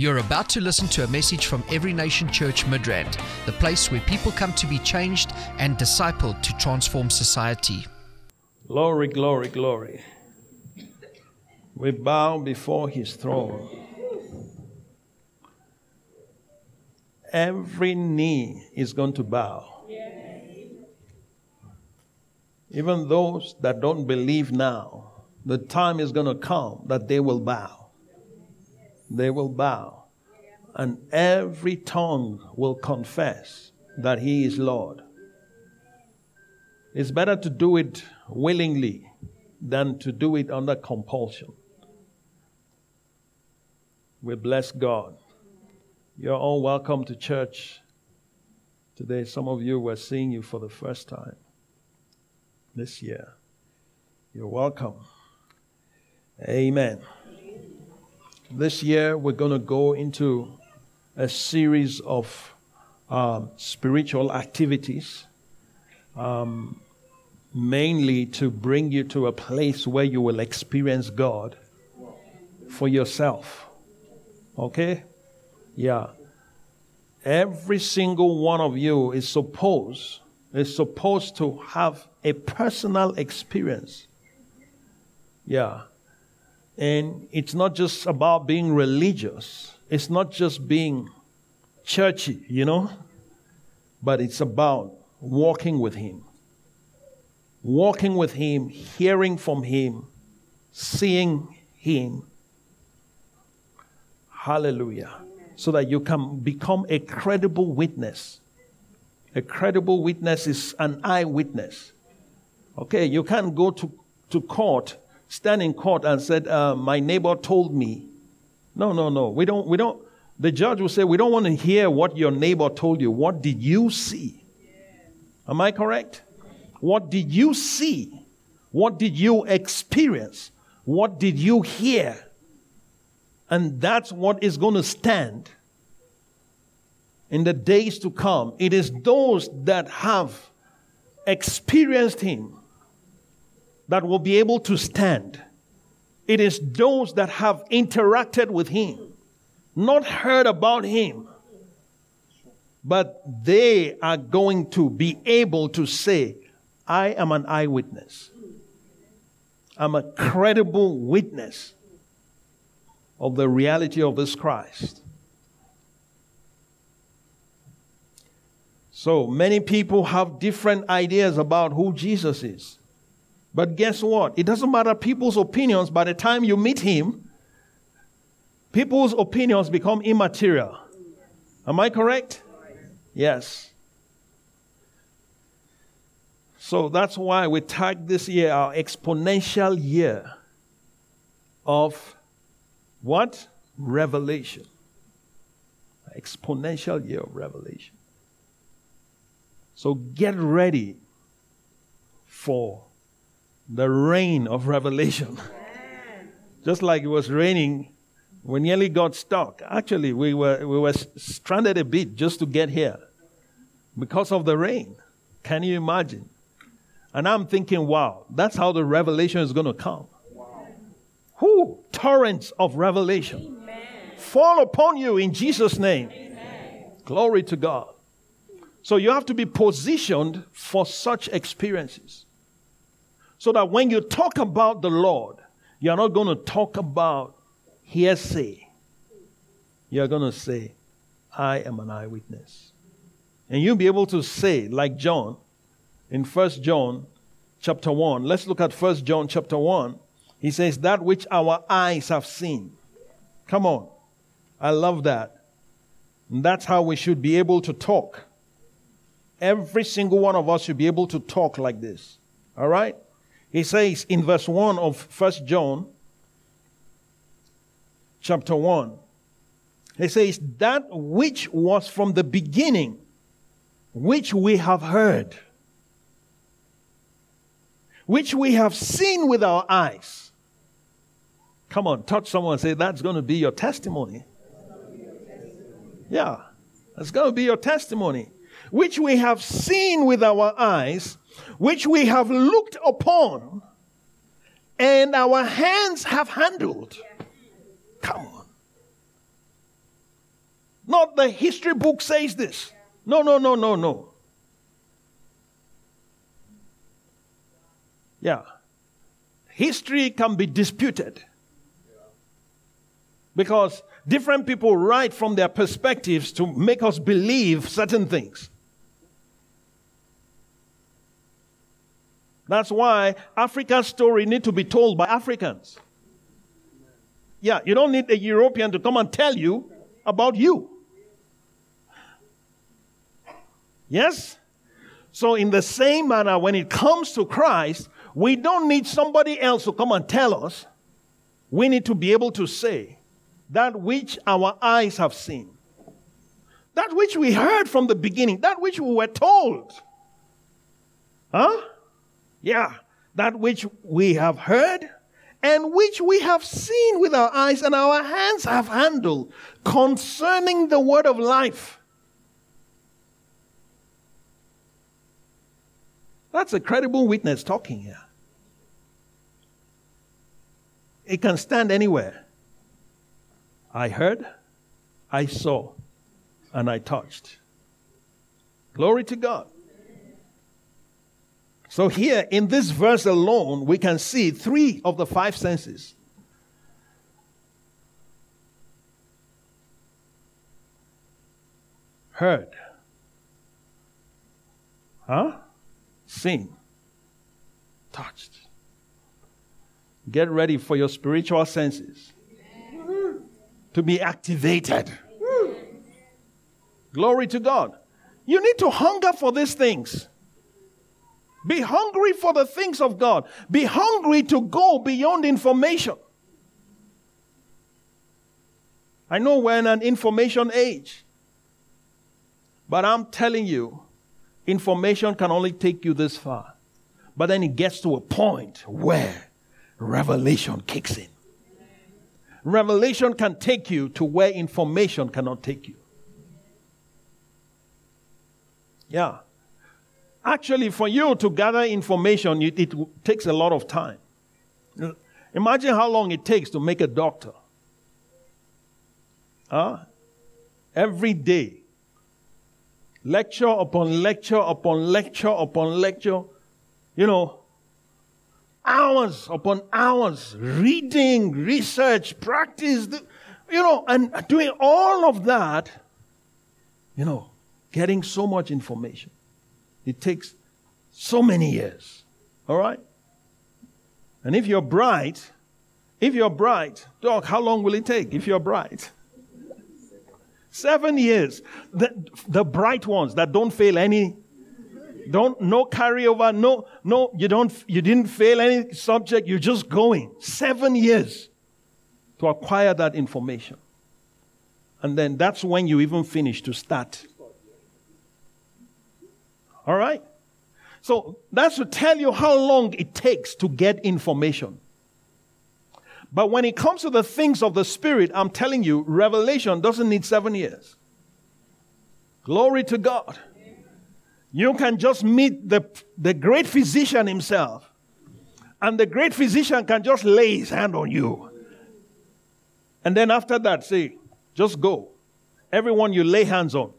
You're about to listen to a message from Every Nation Church Midrand, the place where people come to be changed and discipled to transform society. Glory, glory, glory. We bow before his throne. Every knee is going to bow. Even those that don't believe now, the time is going to come that they will bow. They will bow. And every tongue will confess that he is Lord. It's better to do it willingly than to do it under compulsion. We bless God. You're all welcome to church today. Some of you were seeing you for the first time this year. You're welcome. Amen. This year, we're going to go into a series of um, spiritual activities, um, mainly to bring you to a place where you will experience God for yourself. Okay? Yeah. Every single one of you is supposed is supposed to have a personal experience. Yeah. And it's not just about being religious, it's not just being churchy, you know, but it's about walking with Him. Walking with Him, hearing from Him, seeing Him. Hallelujah. So that you can become a credible witness. A credible witness is an eyewitness. Okay, you can't go to, to court, stand in court and said, uh, my neighbor told me. No, no, no. We don't, we don't, the judge will say, we don't want to hear what your neighbor told you. What did you see? Am I correct? What did you see? What did you experience? What did you hear? And that's what is going to stand in the days to come. It is those that have experienced Him that will be able to stand. It is those that have interacted with Him, not heard about Him, but they are going to be able to say, I am an eyewitness. I'm a credible witness of the reality of this Christ. So many people have different ideas about who Jesus is. But guess what? It doesn't matter people's opinions. By the time you meet him, people's opinions become immaterial. Am I correct? Yes. So that's why we tag this year our exponential year of what? Revelation. Exponential year of revelation. So get ready for the rain of revelation. Just like it was raining, we nearly got stuck. Actually, we were, we were stranded a bit just to get here because of the rain. Can you imagine? And I'm thinking, wow, that's how the revelation is going to come. Who? Torrents of revelation. Amen. Fall upon you in Jesus' name. Amen. Glory to God. So you have to be positioned for such experiences. So that when you talk about the Lord, you're not going to talk about hearsay. You're going to say, I am an eyewitness. And you'll be able to say, like John, in First John chapter 1. Let's look at First John chapter 1. He says, That which our eyes have seen. Come on. I love that. And that's how we should be able to talk. Every single one of us should be able to talk like this. All right? He says in verse 1 of First John chapter 1, he says, That which was from the beginning, which we have heard, which we have seen with our eyes. Come on, touch someone and say, That's going to be your testimony. Yeah, that's going to be your testimony which we have seen with our eyes, which we have looked upon, and our hands have handled. Come on. Not the history book says this. No, no, no, no, no. Yeah. History can be disputed. Because different people write from their perspectives to make us believe certain things. That's why Africa's story need to be told by Africans. Yeah, you don't need a European to come and tell you about you. Yes? So, in the same manner, when it comes to Christ, we don't need somebody else to come and tell us. We need to be able to say that which our eyes have seen, that which we heard from the beginning, that which we were told. Huh? Yeah, that which we have heard and which we have seen with our eyes and our hands have handled concerning the word of life. That's a credible witness talking here. It can stand anywhere. I heard, I saw, and I touched. Glory to God. So, here in this verse alone, we can see three of the five senses. Heard. Huh? Seen. Touched. Get ready for your spiritual senses to be activated. Glory to God. You need to hunger for these things. Be hungry for the things of God. Be hungry to go beyond information. I know we're in an information age, but I'm telling you, information can only take you this far. But then it gets to a point where revelation kicks in. Revelation can take you to where information cannot take you. Yeah. Actually, for you to gather information, it, it takes a lot of time. Imagine how long it takes to make a doctor. Huh? Every day. Lecture upon lecture upon lecture upon lecture. You know, hours upon hours reading, research, practice, you know, and doing all of that, you know, getting so much information. It takes so many years. All right? And if you're bright, if you're bright, dog, how long will it take if you're bright? Seven years. The, the bright ones that don't fail any, don't no carryover, no, no, you don't you didn't fail any subject, you're just going. Seven years to acquire that information. And then that's when you even finish to start all right? So that's to tell you how long it takes to get information. But when it comes to the things of the Spirit, I'm telling you, revelation doesn't need seven years. Glory to God. You can just meet the, the great physician himself, and the great physician can just lay his hand on you. And then after that, say, just go. Everyone you lay hands on,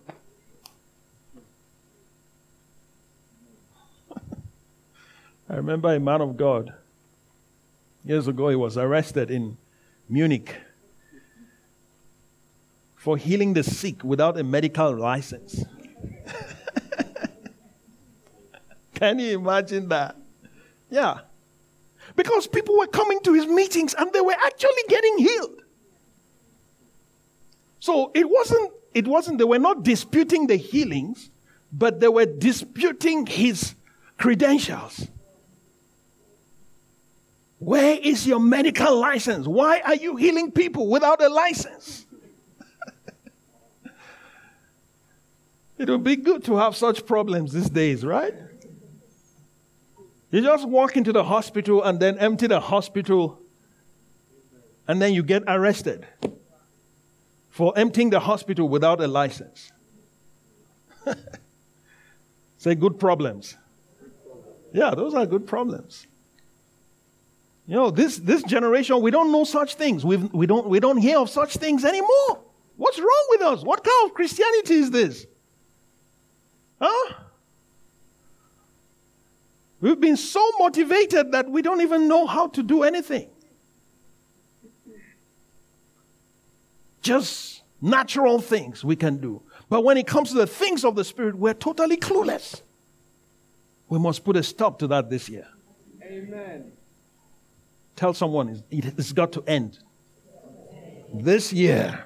I remember a man of God. Years ago, he was arrested in Munich for healing the sick without a medical license. Can you imagine that? Yeah. Because people were coming to his meetings and they were actually getting healed. So it wasn't, it wasn't, they were not disputing the healings, but they were disputing his credentials. Where is your medical license? Why are you healing people without a license? it would be good to have such problems these days, right? You just walk into the hospital and then empty the hospital, and then you get arrested for emptying the hospital without a license. Say good problems. Yeah, those are good problems. You know, this, this generation, we don't know such things. We've, we, don't, we don't hear of such things anymore. What's wrong with us. What kind of Christianity is this? Huh? We've been so motivated that we don't even know how to do anything. Just natural things we can do. But when it comes to the things of the Spirit, we're totally clueless. We must put a stop to that this year. Amen. Tell someone it's got to end. This year.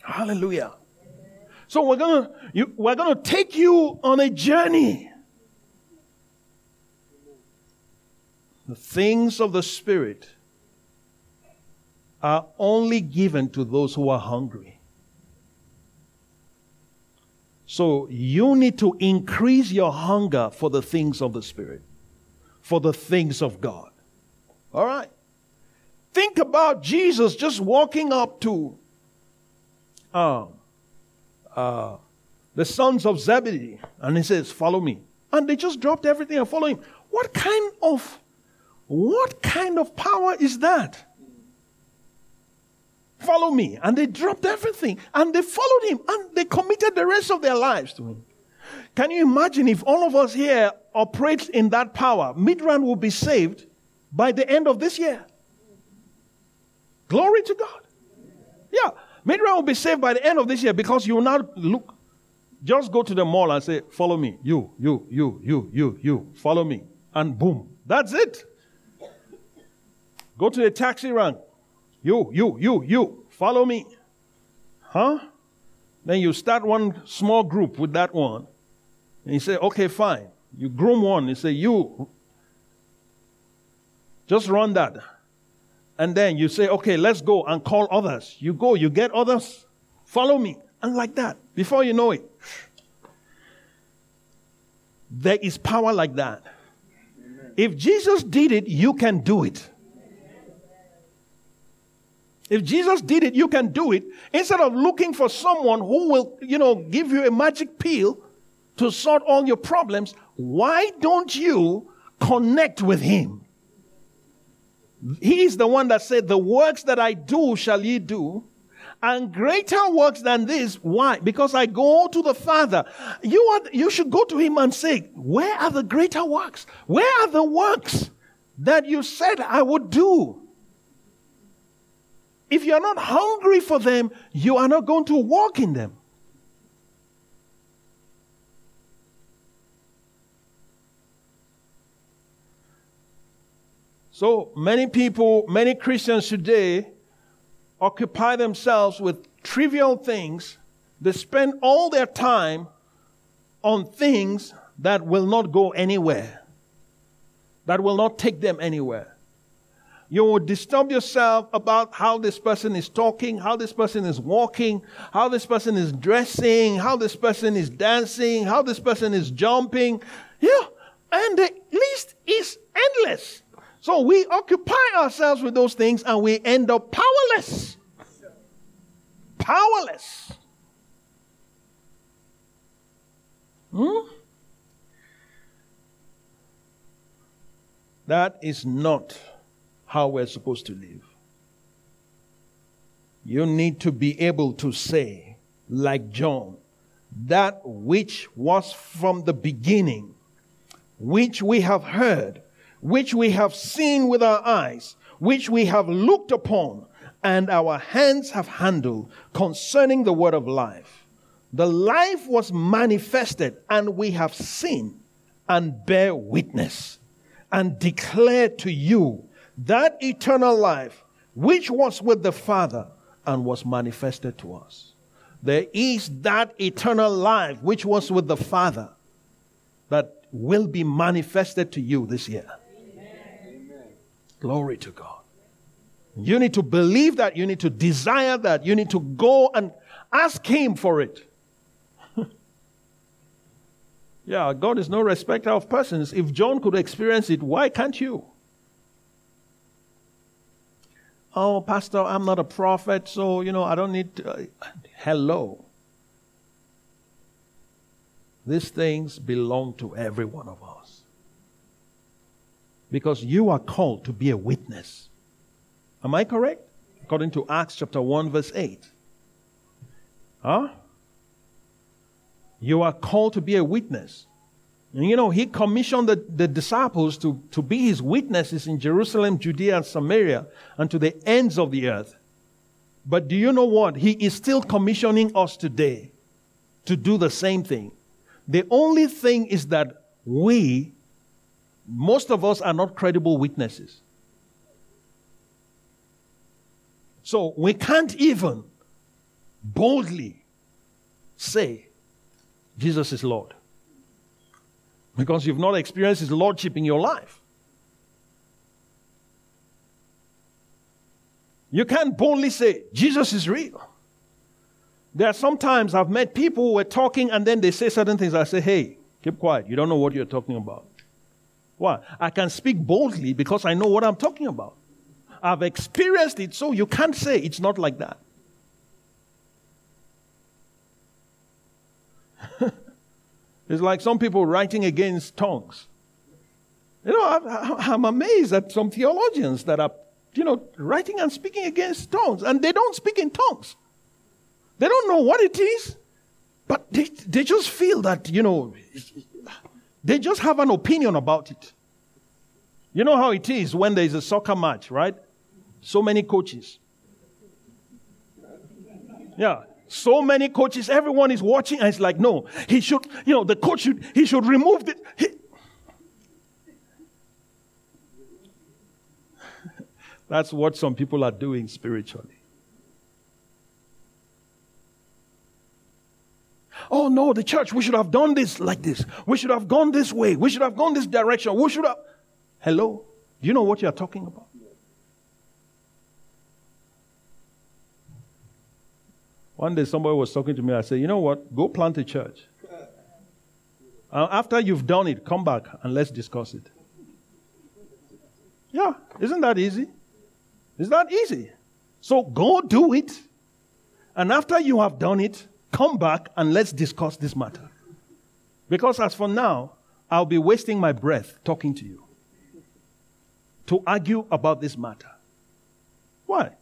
Hallelujah. So we're gonna you, we're gonna take you on a journey. The things of the Spirit are only given to those who are hungry. So you need to increase your hunger for the things of the Spirit, for the things of God. All right? Think about Jesus just walking up to um, uh, the sons of Zebedee and he says, Follow me. And they just dropped everything and followed him. What kind of what kind of power is that? Follow me. And they dropped everything and they followed him and they committed the rest of their lives to him. Can you imagine if all of us here operate in that power? Midrand will be saved by the end of this year. Glory to God. Yeah. Midrand will be saved by the end of this year because you will not look. Just go to the mall and say, Follow me. You, you, you, you, you, you. Follow me. And boom. That's it. Go to the taxi rank. You, you, you, you, follow me. Huh? Then you start one small group with that one. And you say, okay, fine. You groom one. You say, you, just run that. And then you say, okay, let's go and call others. You go, you get others, follow me. And like that, before you know it, there is power like that. If Jesus did it, you can do it. If Jesus did it, you can do it. Instead of looking for someone who will, you know, give you a magic pill to sort all your problems, why don't you connect with him? He is the one that said, The works that I do shall ye do, and greater works than this. Why? Because I go to the Father. You, are, you should go to him and say, Where are the greater works? Where are the works that you said I would do? If you're not hungry for them, you are not going to walk in them. So many people, many Christians today occupy themselves with trivial things. They spend all their time on things that will not go anywhere, that will not take them anywhere. You will disturb yourself about how this person is talking, how this person is walking, how this person is dressing, how this person is dancing, how this person is jumping. Yeah, and the list is endless. So we occupy ourselves with those things and we end up powerless. Powerless. Hmm? That is not how we're supposed to live. You need to be able to say, like John, that which was from the beginning, which we have heard, which we have seen with our eyes, which we have looked upon, and our hands have handled concerning the word of life. The life was manifested, and we have seen and bear witness and declare to you that eternal life which was with the Father and was manifested to us. There is that eternal life which was with the Father that will be manifested to you this year. Glory to God. You need to believe that. You need to desire that. You need to go and ask Him for it. yeah, God is no respecter of persons. If John could experience it, why can't you? oh, Pastor, I'm not a prophet, so, you know, I don't need to. Uh, hello. These things belong to every one of us. Because you are called to be a witness. Am I correct? According to Acts chapter 1, verse 8. Huh? You are called to be a witness. And you know, he commissioned the, the disciples to, to be his witnesses in Jerusalem, Judea, and Samaria, and to the ends of the earth. But do you know what? He is still commissioning us today to do the same thing. The only thing is that we, most of us, are not credible witnesses. So we can't even boldly say, Jesus is Lord because you've not experienced His Lordship in your life. You can't boldly say, Jesus is real. There are sometimes I've met people who are talking and then they say certain things. I say, hey, keep quiet. You don't know what you're talking about. Why? I can speak boldly because I know what I'm talking about. I've experienced it, so you can't say it's not like that. It's like some people writing against tongues. You know, I'm amazed at some theologians that are, you know, writing and speaking against tongues, and they don't speak in tongues. They don't know what it is, but they, they just feel that, you know, they just have an opinion about it. You know how it is when there's a soccer match, right? So many coaches. Yeah, so many coaches, everyone is watching, and it's like, no, he should, you know, the coach should, he should remove it. He... That's what some people are doing spiritually. Oh no, the church, we should have done this like this. We should have gone this way. We should have gone this direction. We should have. Hello? Do you know what you're talking about? One day somebody was talking to me. I said, You know what? Go plant a church. Uh, after you've done it, come back and let's discuss it. Yeah, isn't that easy? Is that easy? So go do it. And after you have done it, come back and let's discuss this matter. Because as for now, I'll be wasting my breath talking to you to argue about this matter. Why?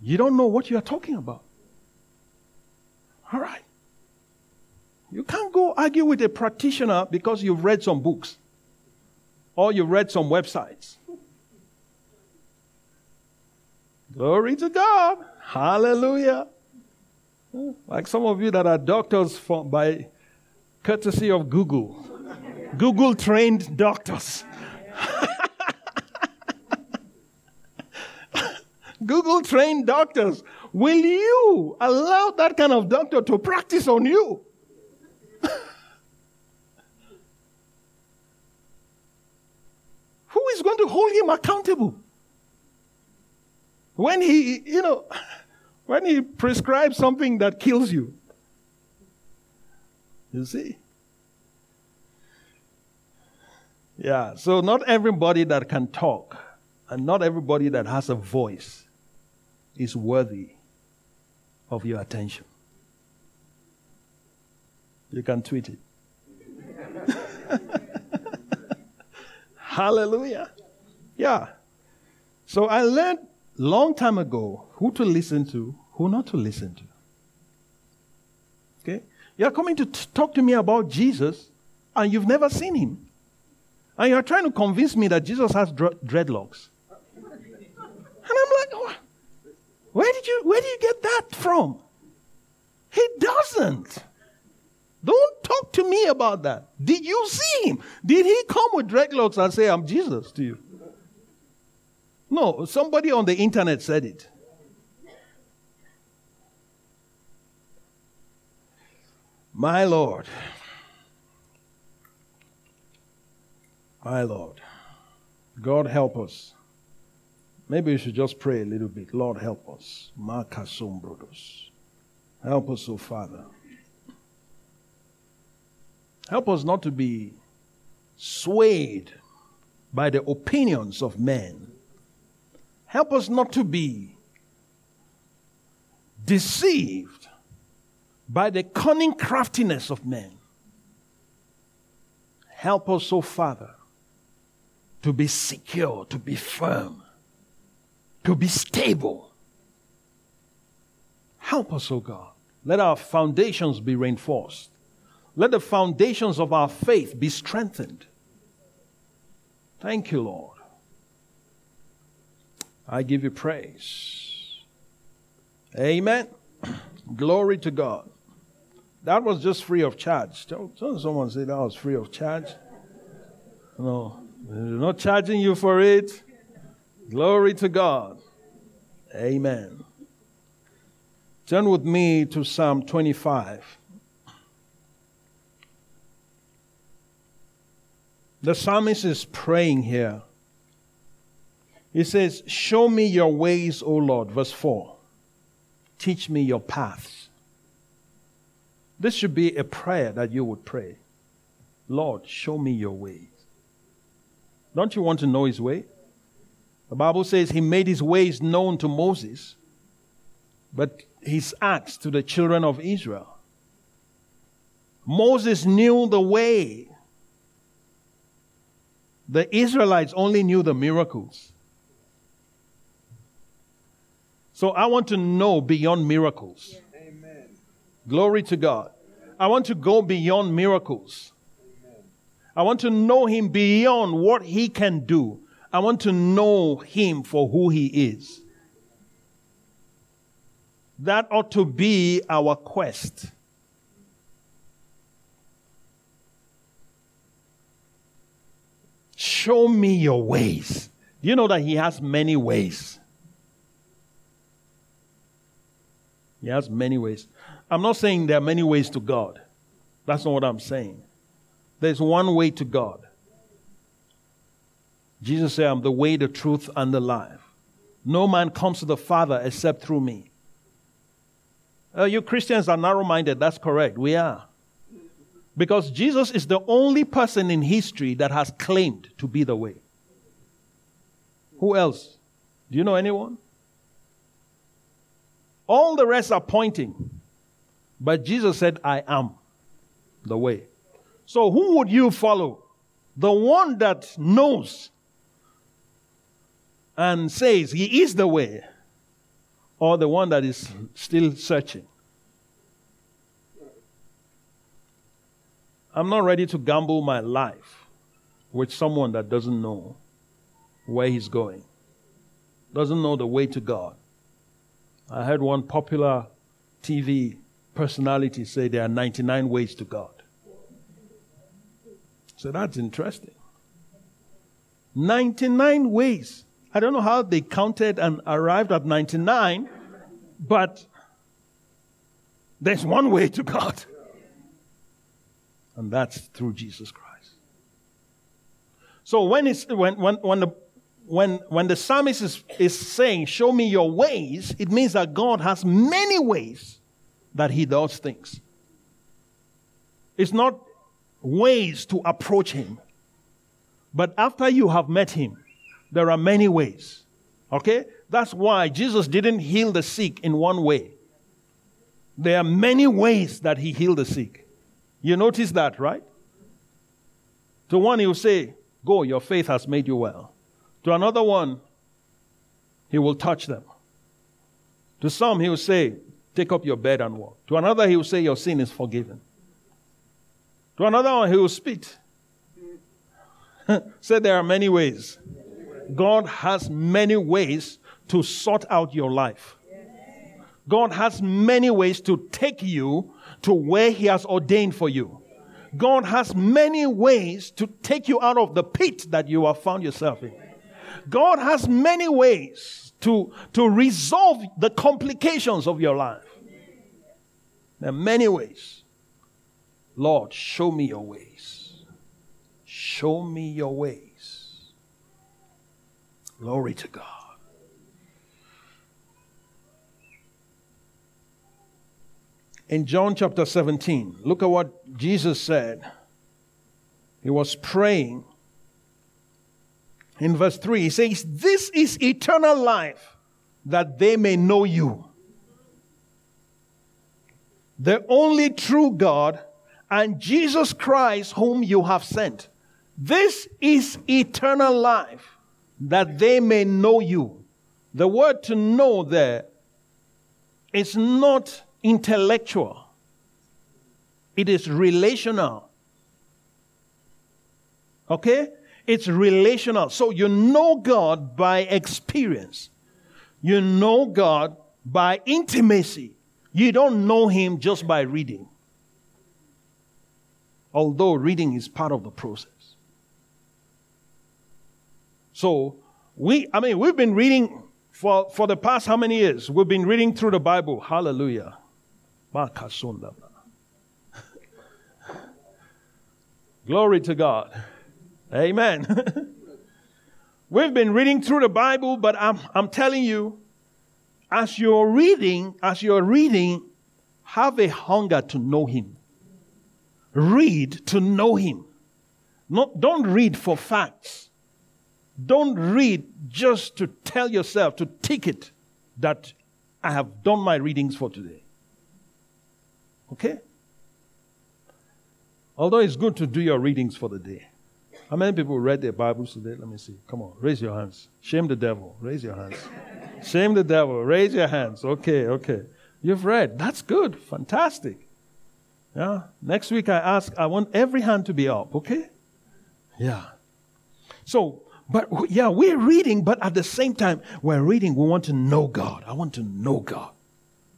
You don't know what you are talking about. All right. You can't go argue with a practitioner because you've read some books or you've read some websites. Glory to God. Hallelujah. Like some of you that are doctors for, by courtesy of Google, Google trained doctors. Google trained doctors. Will you allow that kind of doctor to practice on you? Who is going to hold him accountable? When he, you know, when he prescribes something that kills you. You see? Yeah, so not everybody that can talk and not everybody that has a voice is worthy of your attention. You can tweet it. Hallelujah. Yeah. So I learned long time ago who to listen to, who not to listen to. Okay? You're coming to t- talk to me about Jesus and you've never seen him. And you're trying to convince me that Jesus has dr- dreadlocks. And I'm like, oh, where did you where do you get that from? He doesn't. Don't talk to me about that. Did you see him? Did he come with dreadlocks and say, I'm Jesus to you? No, somebody on the internet said it. My Lord. My Lord. God help us. Maybe we should just pray a little bit. Lord, help us. brothers. Help us, O oh Father. Help us not to be swayed by the opinions of men. Help us not to be deceived by the cunning craftiness of men. Help us, O Father, to be secure, to be firm, to be stable. Help us, O God. Let our foundations be reinforced. Let the foundations of our faith be strengthened. Thank you, Lord. I give you praise. Amen. Glory to God. That was just free of charge. Someone say that was free of charge. No, they're not charging you for it. Glory to God. Amen. Turn with me to Psalm 25. The psalmist is praying here. He says, Show me your ways, O Lord. Verse 4. Teach me your paths. This should be a prayer that you would pray. Lord, show me your ways. Don't you want to know his way? The Bible says he made his ways known to Moses, but his acts to the children of Israel. Moses knew the way. The Israelites only knew the miracles. So I want to know beyond miracles. Amen. Glory to God. I want to go beyond miracles. I want to know Him beyond what He can do. I want to know Him for who He is. That ought to be our quest. Show me your ways. Do you know that He has many ways? He has many ways. I'm not saying there are many ways to God. That's not what I'm saying. There's one way to God. Jesus said, I'm the way, the truth, and the life. No man comes to the Father except through me. Uh, you Christians are narrow minded. That's correct. We are. Because Jesus is the only person in history that has claimed to be the way. Who else? Do you know anyone? All the rest are pointing. But Jesus said, I am the way. So who would you follow? The one that knows and says he is the way, or the one that is still searching? I'm not ready to gamble my life with someone that doesn't know where he's going, doesn't know the way to God. I heard one popular TV personality say there are 99 ways to God. So that's interesting. 99 ways. I don't know how they counted and arrived at 99, but there's one way to God. And that's through Jesus Christ. So when, it's, when, when, when the when, when the psalmist is, is saying, Show me your ways, it means that God has many ways that he does things. It's not ways to approach him. But after you have met him, there are many ways. Okay? That's why Jesus didn't heal the sick in one way. There are many ways that he healed the sick. You notice that, right? To one, he will say, Go, your faith has made you well. To another one, he will touch them. To some, he will say, Take up your bed and walk. To another, he will say, Your sin is forgiven. To another one, he will spit. say there are many ways. God has many ways to sort out your life. God has many ways to take you to where He has ordained for you. God has many ways to take you out of the pit that you have found yourself in. God has many ways to, to resolve the complications of your life. There are many ways. Lord, show me your ways. Show me your ways. Glory to God. In John chapter 17, look at what Jesus said. He was praying in verse 3, he says, This is eternal life, that they may know you, the only true God, and Jesus Christ, whom you have sent. This is eternal life, that they may know you. The word to know there is not intellectual, it is relational. Okay? It's relational. So you know God by experience. You know God by intimacy. You don't know Him just by reading. Although reading is part of the process. So, we, I mean, we've been reading for, for the past how many years? We've been reading through the Bible. Hallelujah. Glory to God. Amen. We've been reading through the Bible, but I'm, I'm telling you, as you're reading, as you're reading, have a hunger to know Him. Read to know Him. Not, don't read for facts. Don't read just to tell yourself, to tick it that I have done my readings for today. Okay? Although it's good to do your readings for the day. How many people read their Bibles today? Let me see. Come on, raise your hands. Shame the devil. Raise your hands. Shame the devil. Raise your hands. Okay, okay. You've read. That's good. Fantastic. Yeah. Next week I ask, I want every hand to be up, okay? Yeah. So, but yeah, we're reading, but at the same time, we're reading, we want to know God. I want to know God.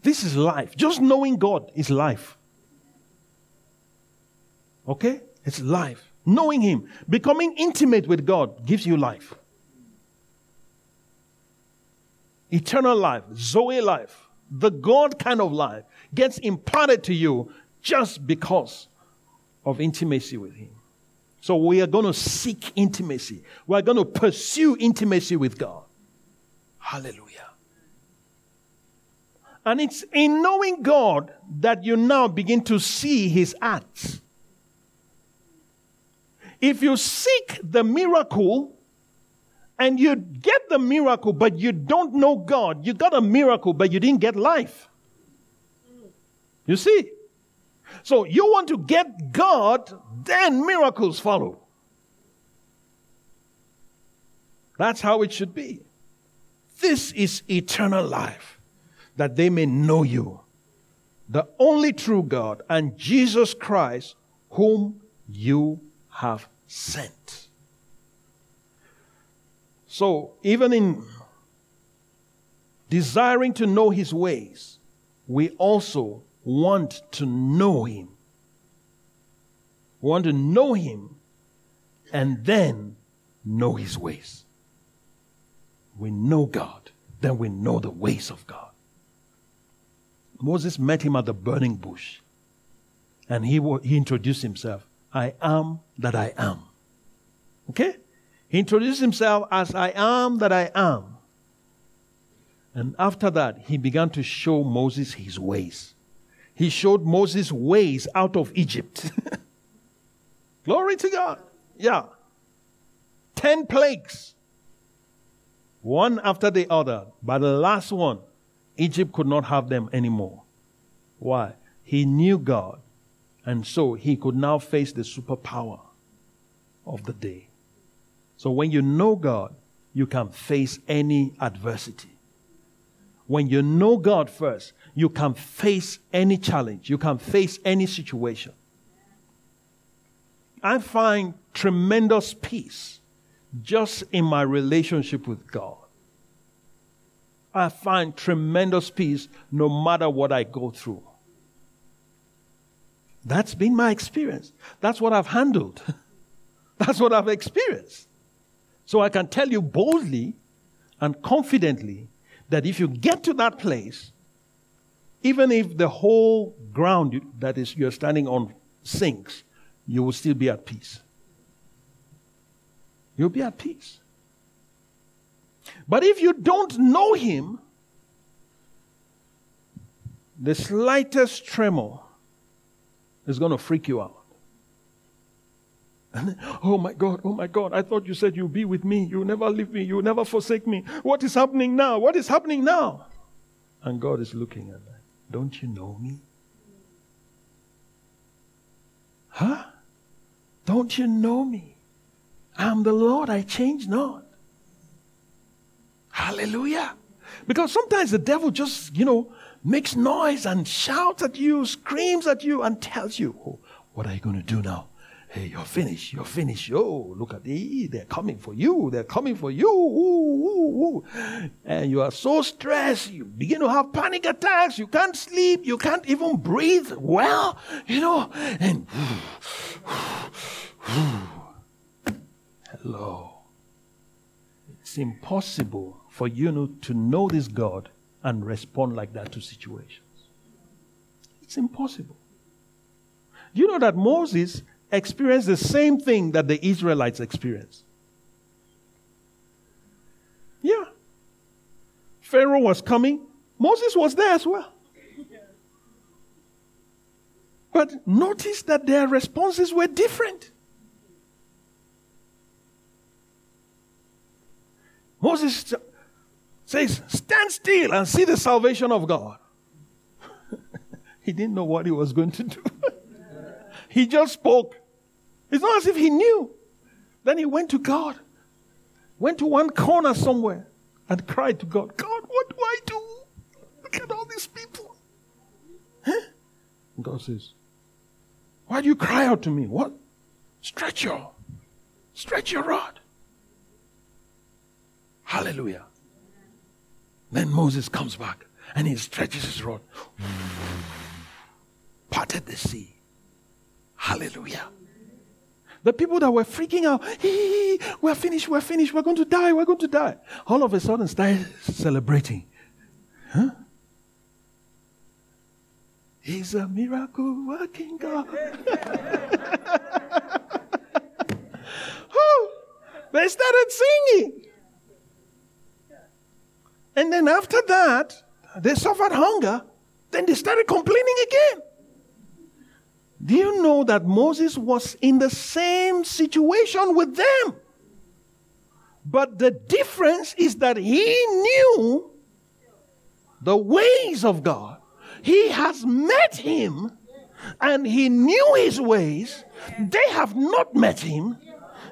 This is life. Just knowing God is life. Okay? It's life. Knowing Him, becoming intimate with God gives you life. Eternal life, Zoe life, the God kind of life gets imparted to you just because of intimacy with Him. So we are going to seek intimacy. We are going to pursue intimacy with God. Hallelujah. And it's in knowing God that you now begin to see His acts. If you seek the miracle and you get the miracle, but you don't know God, you got a miracle, but you didn't get life. You see? So you want to get God, then miracles follow. That's how it should be. This is eternal life, that they may know you, the only true God, and Jesus Christ, whom you have sent. So, even in desiring to know his ways, we also want to know him. We want to know him and then know his ways. We know God, then we know the ways of God. Moses met him at the burning bush and he, he introduced himself. I am that I am. Okay? He introduced himself as I am that I am. And after that, he began to show Moses his ways. He showed Moses ways out of Egypt. Glory to God. Yeah. Ten plagues. One after the other. But the last one, Egypt could not have them anymore. Why? He knew God. And so he could now face the superpower of the day. So when you know God, you can face any adversity. When you know God first, you can face any challenge, you can face any situation. I find tremendous peace just in my relationship with God. I find tremendous peace no matter what I go through. That's been my experience. That's what I've handled. That's what I've experienced. So I can tell you boldly and confidently that if you get to that place, even if the whole ground that is you're standing on sinks, you will still be at peace. You'll be at peace. But if you don't know him, the slightest tremor is going to freak you out. And, oh my God, oh my God, I thought you said you'll be with me. You'll never leave me. You'll never forsake me. What is happening now? What is happening now? And God is looking at that. Don't you know me? Huh? Don't you know me? I'm the Lord, I change not. Hallelujah. Because sometimes the devil just, you know, makes noise and shouts at you, screams at you, and tells you, oh, What are you going to do now? Hey, you're finished. You're finished. Oh, look at the, they're coming for you. They're coming for you. Ooh, ooh, ooh. And you are so stressed. You begin to have panic attacks. You can't sleep. You can't even breathe well, you know. And hello. It's impossible for you to know this God and respond like that to situations. It's impossible. You know that Moses experienced the same thing that the Israelites experienced. Yeah. Pharaoh was coming, Moses was there as well. But notice that their responses were different. Moses says, Stand still and see the salvation of God. he didn't know what he was going to do. he just spoke. It's not as if he knew. Then he went to God, went to one corner somewhere, and cried to God, God, what do I do? Look at all these people. Huh? God says, Why do you cry out to me? What? Stretch your, stretch your rod. Hallelujah. Then Moses comes back and he stretches his rod, parted the sea. Hallelujah. The people that were freaking out, we're finished, we're finished, we're going to die, we're going to die. All of a sudden started celebrating. Huh? He's a miracle working God. they started singing. And then after that, they suffered hunger. Then they started complaining again. Do you know that Moses was in the same situation with them? But the difference is that he knew the ways of God. He has met him and he knew his ways. They have not met him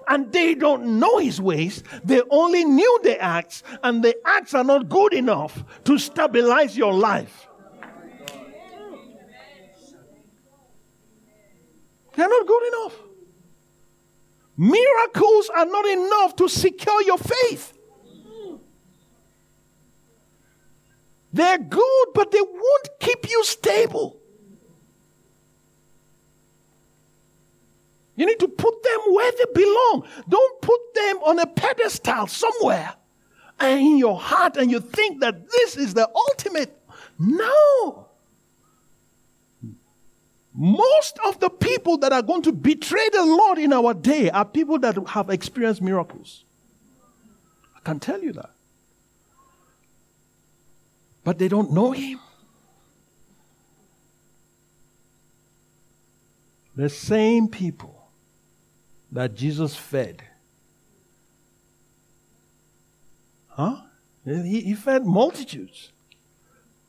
and they don't know his ways. They only knew the acts, and the acts are not good enough to stabilize your life. They're not good enough. Miracles are not enough to secure your faith. They're good, but they won't keep you stable. You need to put them where they belong. Don't put them on a pedestal somewhere and in your heart and you think that this is the ultimate. No. Most of the people that are going to betray the Lord in our day are people that have experienced miracles. I can tell you that. But they don't know Him. The same people that Jesus fed. Huh? He, he fed multitudes.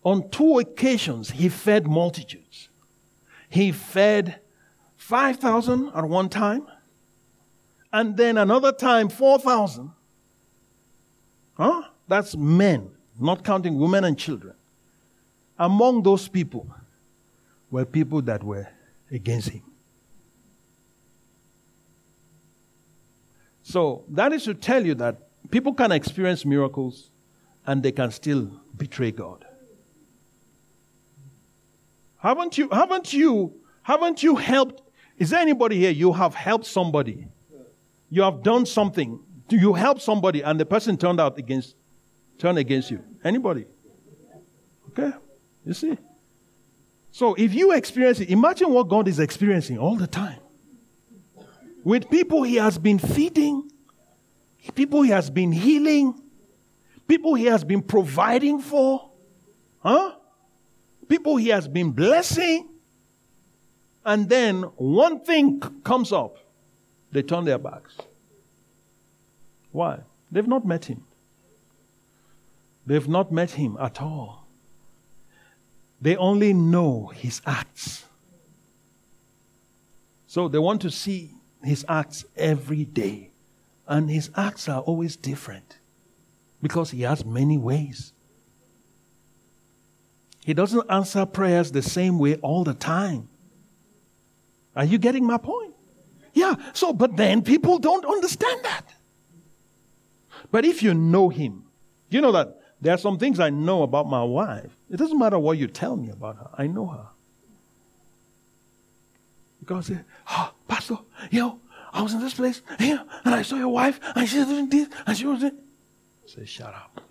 On two occasions, he fed multitudes. He fed 5,000 at one time, and then another time, 4,000. Huh? That's men, not counting women and children. Among those people were people that were against him. So that is to tell you that people can experience miracles and they can still betray God. Haven't you, haven't you, haven't you helped? Is there anybody here? You have helped somebody. You have done something. Do you help somebody and the person turned out against, turned against you? Anybody? Okay? You see? So if you experience it, imagine what God is experiencing all the time with people he has been feeding, people he has been healing, people he has been providing for, huh? People he has been blessing. And then one thing comes up, they turn their backs. Why? They've not met him. They've not met him at all. They only know his acts. So they want to see his acts every day. And his acts are always different because he has many ways. He doesn't answer prayers the same way all the time. Are you getting my point? Yeah, so, but then people don't understand that. But if you know Him, you know that there are some things I know about my wife. It doesn't matter what you tell me about her, I know her. God said, oh, Pastor, know, I was in this place, here, and I saw your wife, and she was doing this, and she was doing. Say, shut up.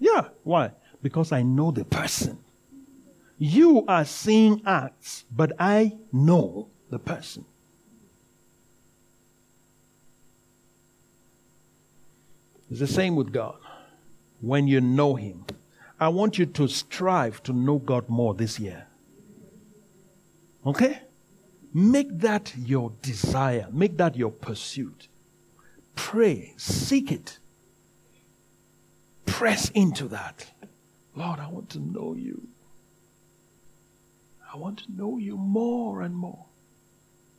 Yeah, why? Because I know the person. You are seeing acts, but I know the person. It's the same with God. When you know Him, I want you to strive to know God more this year. Okay? Make that your desire, make that your pursuit. Pray, seek it, press into that. Lord, I want to know you. I want to know you more and more.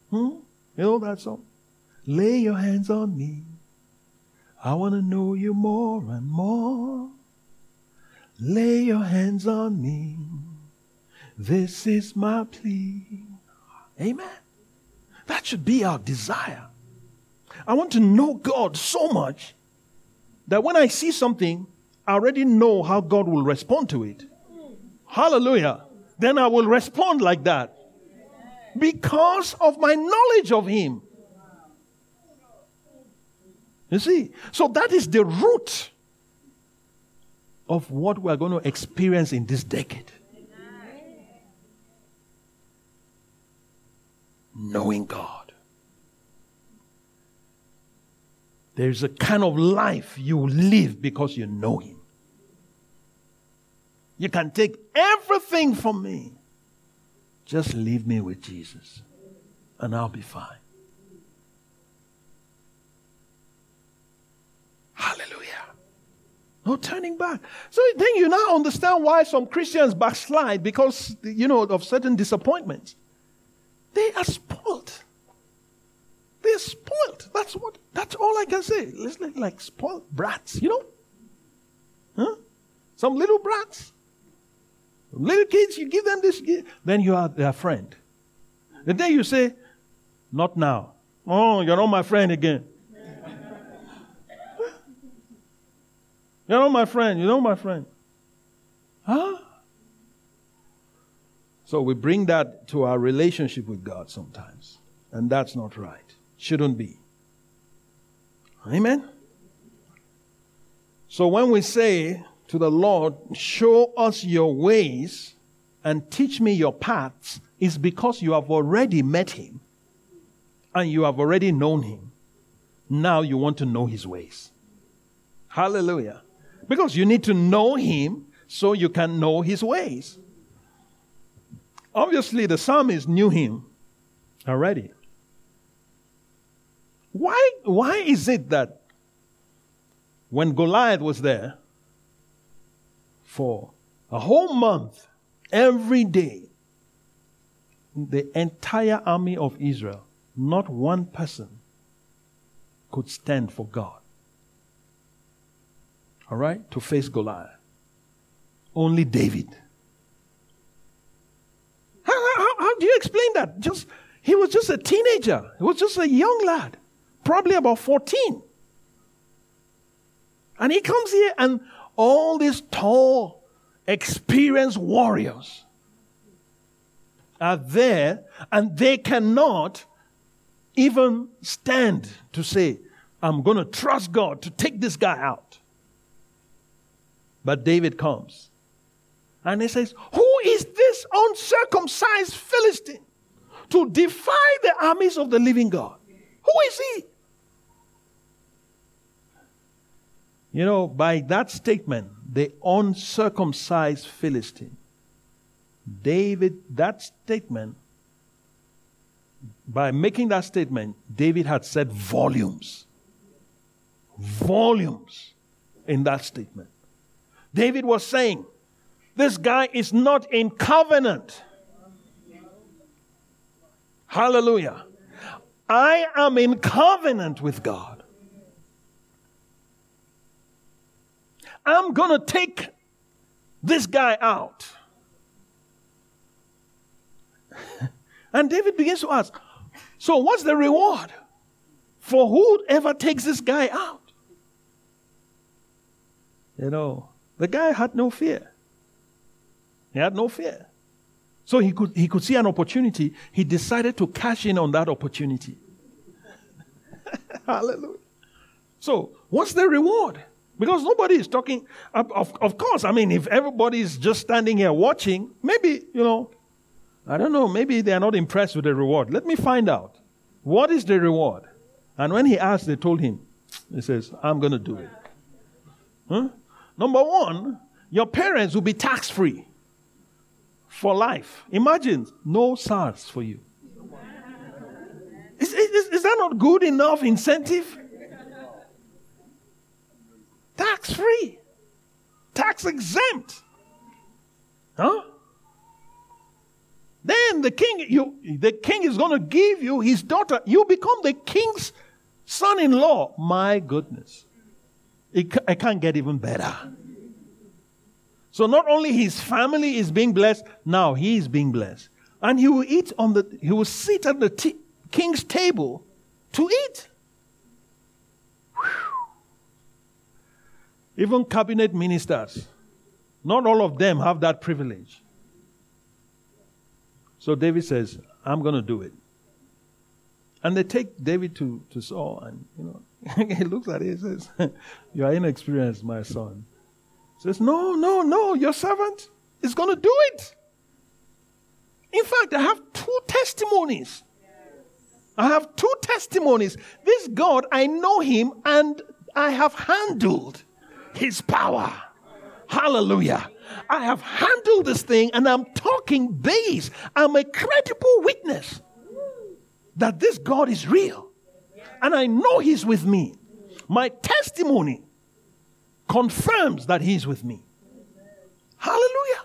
Hmm? You know that song? Lay your hands on me. I want to know you more and more. Lay your hands on me. This is my plea. Amen. That should be our desire. I want to know God so much that when I see something, I already know how God will respond to it. Hallelujah. Then I will respond like that because of my knowledge of Him. You see? So that is the root of what we are going to experience in this decade. Knowing God. There's a kind of life you live because you know Him. You can take everything from me. Just leave me with Jesus, and I'll be fine. Hallelujah. No turning back. So then you now understand why some Christians backslide because, you know, of certain disappointments. They are spoiled. They're spoiled. That's what. That's all I can say. Like, like spoiled brats, you know? Huh? Some little brats. Little kids, you give them this, then you are their friend. The day you say, not now. Oh, you're not my friend again. you're not my friend. You're not my friend. Huh? So we bring that to our relationship with God sometimes. And that's not right. Shouldn't be. Amen? So when we say to the Lord, Show us your ways and teach me your paths, is because you have already met him and you have already known him. Now you want to know his ways. Hallelujah. Because you need to know him so you can know his ways. Obviously, the psalmist knew him already. Why, why is it that when Goliath was there for a whole month, every day, the entire army of Israel, not one person could stand for God? All right? To face Goliath. Only David do you explain that? Just he was just a teenager. He was just a young lad, probably about 14. And he comes here and all these tall, experienced warriors are there and they cannot even stand to say, I'm going to trust God to take this guy out. But David comes and he says, Who is this uncircumcised Philistine to defy the armies of the living God? Who is he? You know, by that statement, the uncircumcised Philistine, David, that statement, by making that statement, David had said volumes. Volumes in that statement. David was saying, this guy is not in covenant. Hallelujah. I am in covenant with God. I'm going to take this guy out. and David begins to ask, So what's the reward for whoever takes this guy out? You know, the guy had no fear. He had no fear. So he could, he could see an opportunity. He decided to cash in on that opportunity. Hallelujah. So, what's the reward? Because nobody is talking. Of, of course, I mean, if everybody is just standing here watching, maybe, you know, I don't know, maybe they are not impressed with the reward. Let me find out. What is the reward? And when he asked, they told him, he says, I'm going to do it. Huh? Number one, your parents will be tax free for life. Imagine no SARS for you. Is, is, is that not good enough incentive? Tax free, tax exempt. Huh? Then the king, you, the king is going to give you his daughter. You become the king's son-in-law. My goodness, it, it can't get even better. So not only his family is being blessed, now he is being blessed. And he will eat on the, he will sit at the t- king's table to eat. Whew. Even cabinet ministers, not all of them have that privilege. So David says, I'm going to do it. And they take David to, to Saul, and you know, he looks at it and says, You are inexperienced, my son. Says, No, no, no, your servant is going to do it. In fact, I have two testimonies. I have two testimonies. This God, I know him and I have handled his power. Hallelujah. I have handled this thing and I'm talking base. I'm a credible witness that this God is real. And I know he's with me. My testimony confirms that He's with me. Hallelujah.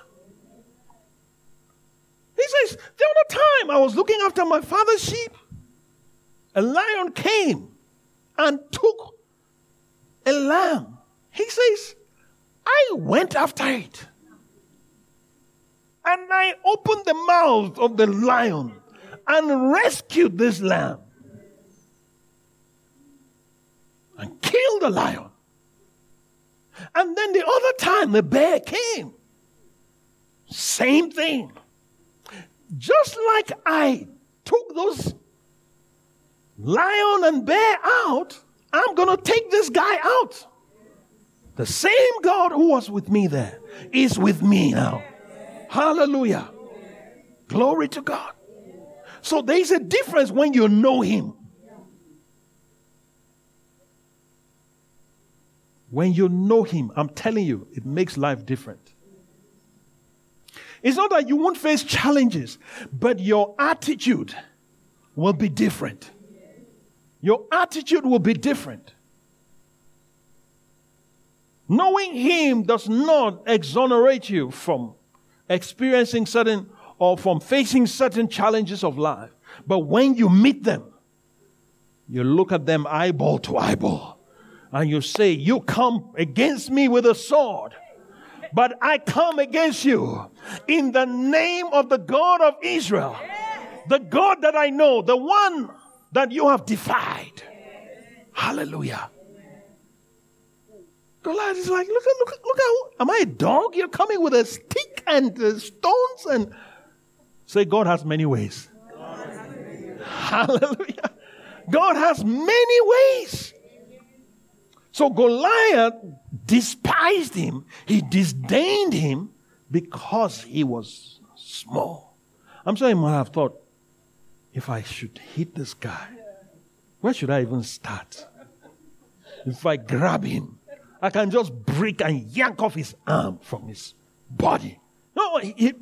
He says, The other time I was looking after my father's sheep, a lion came and took a lamb. He says, I went after it. And I opened the mouth of the lion and rescued this lamb and killed the lion. And then the other time the bear came. Same thing. Just like I took those lion and bear out, I'm going to take this guy out. The same God who was with me there is with me now. Hallelujah. Glory to God. So there's a difference when you know Him. When you know Him, I'm telling you, it makes life different. It's not that you won't face challenges, but your attitude will be different. Your attitude will be different. Knowing Him does not exonerate you from experiencing certain or from facing certain challenges of life. But when you meet them, you look at them eyeball to eyeball and you say, You come against me with a sword, but I come against you in the name of the God of Israel, the God that I know, the one that you have defied. Hallelujah. Goliath is like, look at, look at, look at, am I a dog? You're coming with a stick and uh, stones and say, God has many ways. Hallelujah. God has many ways. So Goliath despised him, he disdained him because he was small. I'm sure he might have thought, if I should hit this guy, where should I even start? If I grab him, I can just break and yank off his arm from his body. No, he,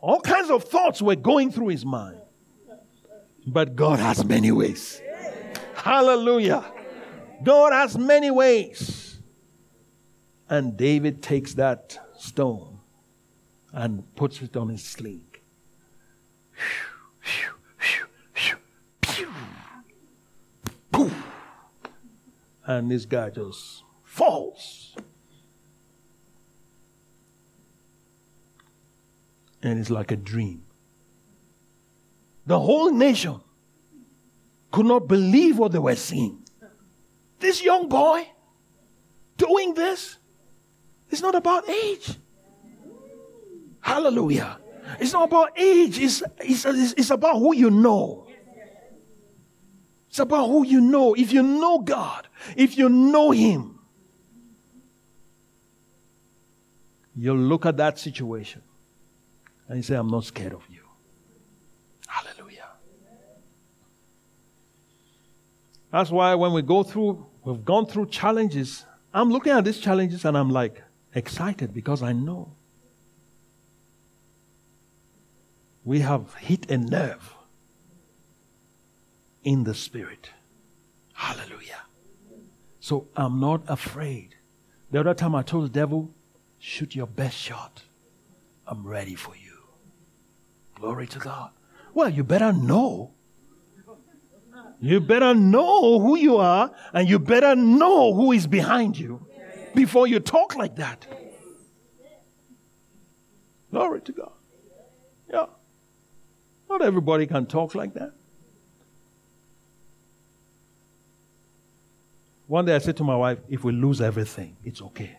all kinds of thoughts were going through his mind. But God has many ways. Hallelujah. God has many ways. And David takes that stone and puts it on his sling. And this guy just falls. And it's like a dream. The whole nation could not believe what they were seeing. This young boy doing this, it's not about age. Hallelujah. It's not about age, it's, it's, it's about who you know. It's about who you know. If you know God, if you know Him, you'll look at that situation and say, I'm not scared of you. Hallelujah. That's why when we go through, we've gone through challenges. I'm looking at these challenges and I'm like excited because I know we have hit a nerve in the spirit. Hallelujah. So I'm not afraid. The other time I told the devil, shoot your best shot. I'm ready for you. Glory to God. Well, you better know. You better know who you are and you better know who is behind you before you talk like that. Glory to God. Yeah. Not everybody can talk like that. One day I said to my wife, if we lose everything, it's okay.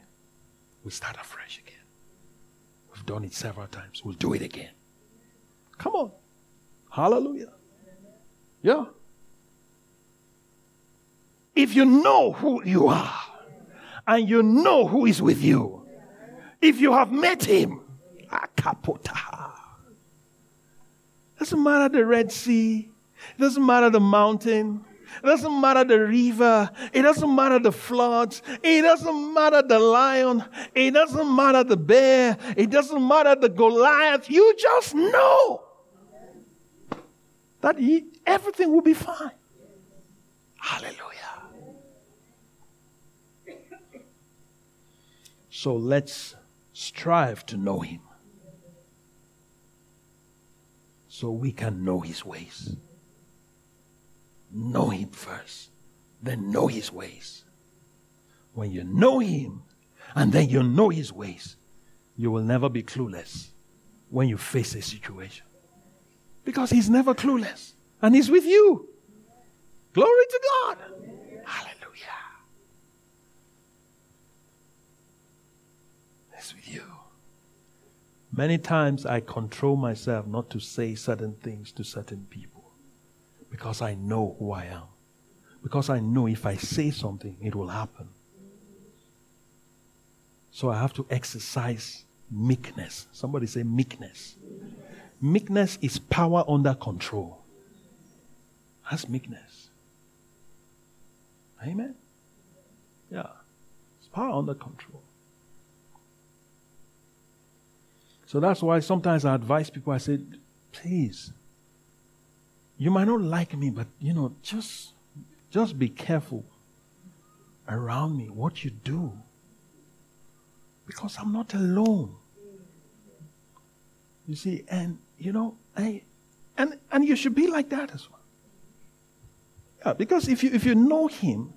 We'll start afresh again. We've done it several times. We'll do it again. Come on. Hallelujah. Yeah. If you know who you are and you know who is with you, if you have met him, akapota. Doesn't matter the Red Sea, it doesn't matter the mountain, it doesn't matter the river. It doesn't matter the floods. It doesn't matter the lion. It doesn't matter the bear. It doesn't matter the Goliath. You just know that he, everything will be fine. Hallelujah. So let's strive to know him so we can know his ways. Know him first, then know his ways. When you know him and then you know his ways, you will never be clueless when you face a situation. Because he's never clueless and he's with you. Glory to God. Hallelujah. With you. Many times I control myself not to say certain things to certain people because I know who I am. Because I know if I say something, it will happen. So I have to exercise meekness. Somebody say meekness. Meekness is power under control. That's meekness. Amen? Yeah. It's power under control. So that's why sometimes I advise people, I say, please, you might not like me, but you know, just just be careful around me what you do. Because I'm not alone. You see, and you know, I and and you should be like that as well. Yeah, because if you if you know him,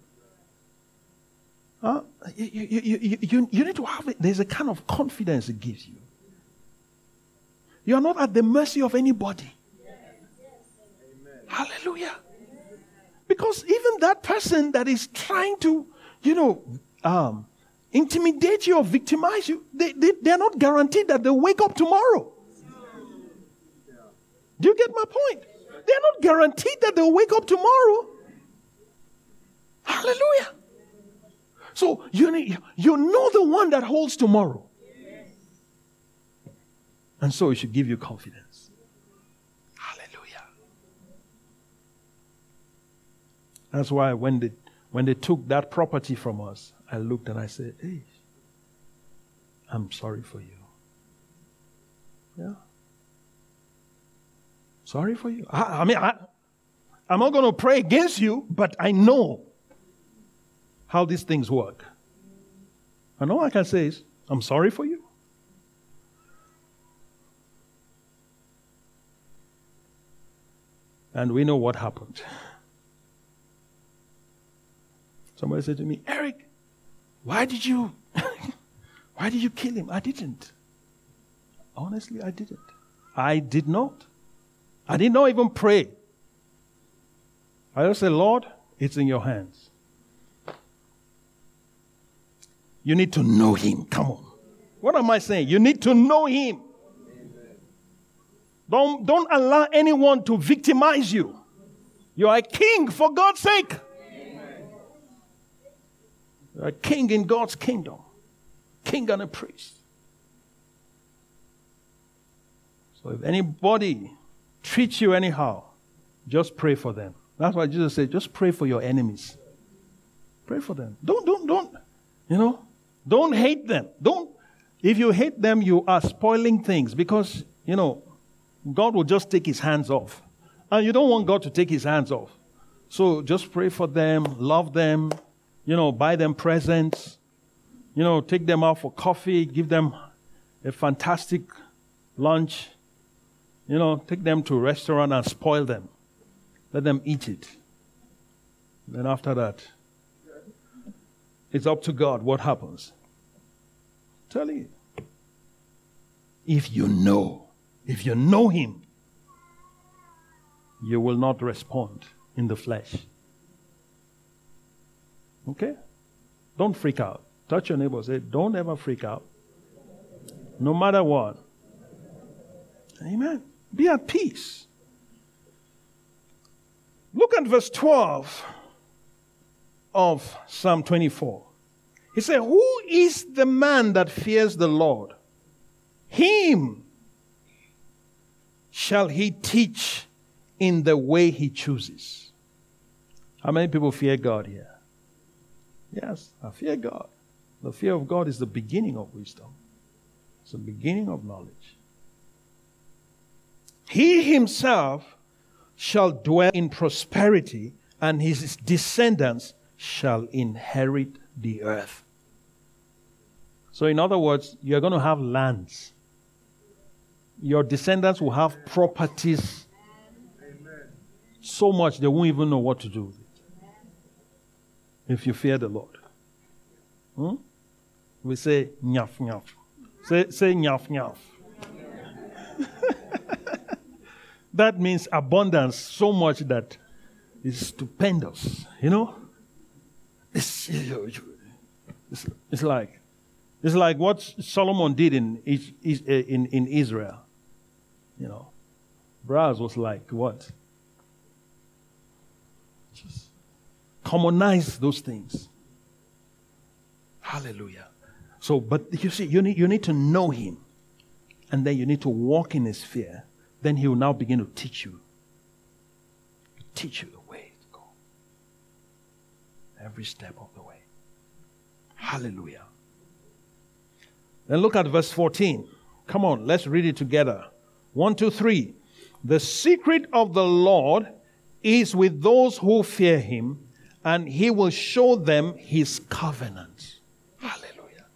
uh, you, you, you, you, you need to have it. There's a kind of confidence it gives you. You are not at the mercy of anybody. Hallelujah. Because even that person that is trying to, you know, um, intimidate you or victimize you, they, they, they're not guaranteed that they'll wake up tomorrow. Do you get my point? They're not guaranteed that they'll wake up tomorrow. Hallelujah. So you, you know the one that holds tomorrow. And so it should give you confidence. Hallelujah. That's why when they, when they took that property from us, I looked and I said, hey, I'm sorry for you. Yeah. Sorry for you. I, I mean, I, I'm not going to pray against you, but I know how these things work. And all I can say is, I'm sorry for you. And we know what happened. Somebody said to me, Eric, why did you why did you kill him? I didn't. Honestly, I didn't. I did not. I did not even pray. I just said, Lord, it's in your hands. You need to know Him. Come on. What am I saying? You need to know Him. Don't, don't allow anyone to victimize you. You are a king for God's sake. You're a king in God's kingdom, king and a priest. So if anybody treats you anyhow, just pray for them. That's why Jesus said, just pray for your enemies. Pray for them. Don't, don't, don't, you know, don't hate them. Don't, if you hate them, you are spoiling things because, you know, God will just take his hands off. And you don't want God to take his hands off. So just pray for them, love them, you know, buy them presents, you know, take them out for coffee, give them a fantastic lunch, you know, take them to a restaurant and spoil them. Let them eat it. Then after that, it's up to God what happens. Tell you. If you know if you know Him, you will not respond in the flesh. Okay? Don't freak out. Touch your neighbor. Say, don't ever freak out. No matter what. Amen. Be at peace. Look at verse 12 of Psalm 24. He said, Who is the man that fears the Lord? Him shall he teach in the way he chooses. How many people fear God here? Yes, I fear God. The fear of God is the beginning of wisdom, it's the beginning of knowledge. He himself shall dwell in prosperity, and his descendants shall inherit the earth. So, in other words, you're going to have lands your descendants will have properties so much they won't even know what to do. If you fear the Lord. Hmm? We say nyaf nyaf. Say, say nyaf nyaf. that means abundance so much that it's stupendous. You know? It's, it's, it's like it's like what Solomon did in, in, in Israel. You know, Braz was like, what? Just commonize those things. Hallelujah. So, but you see, you need, you need to know him. And then you need to walk in his fear. Then he will now begin to teach you. Teach you the way to go. Every step of the way. Hallelujah. Then look at verse 14. Come on, let's read it together. One, two, three. The secret of the Lord is with those who fear him, and he will show them his covenant. Hallelujah.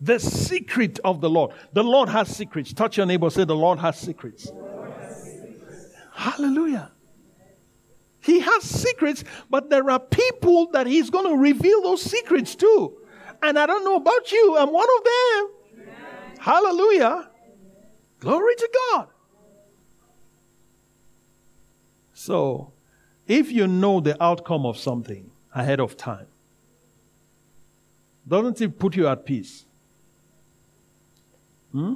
The secret of the Lord. The Lord has secrets. Touch your neighbor, say, The Lord has secrets. Lord has secrets. Hallelujah. He has secrets, but there are people that he's going to reveal those secrets to. And I don't know about you, I'm one of them. Hallelujah. Glory to God. So, if you know the outcome of something ahead of time, doesn't it put you at peace? Hmm?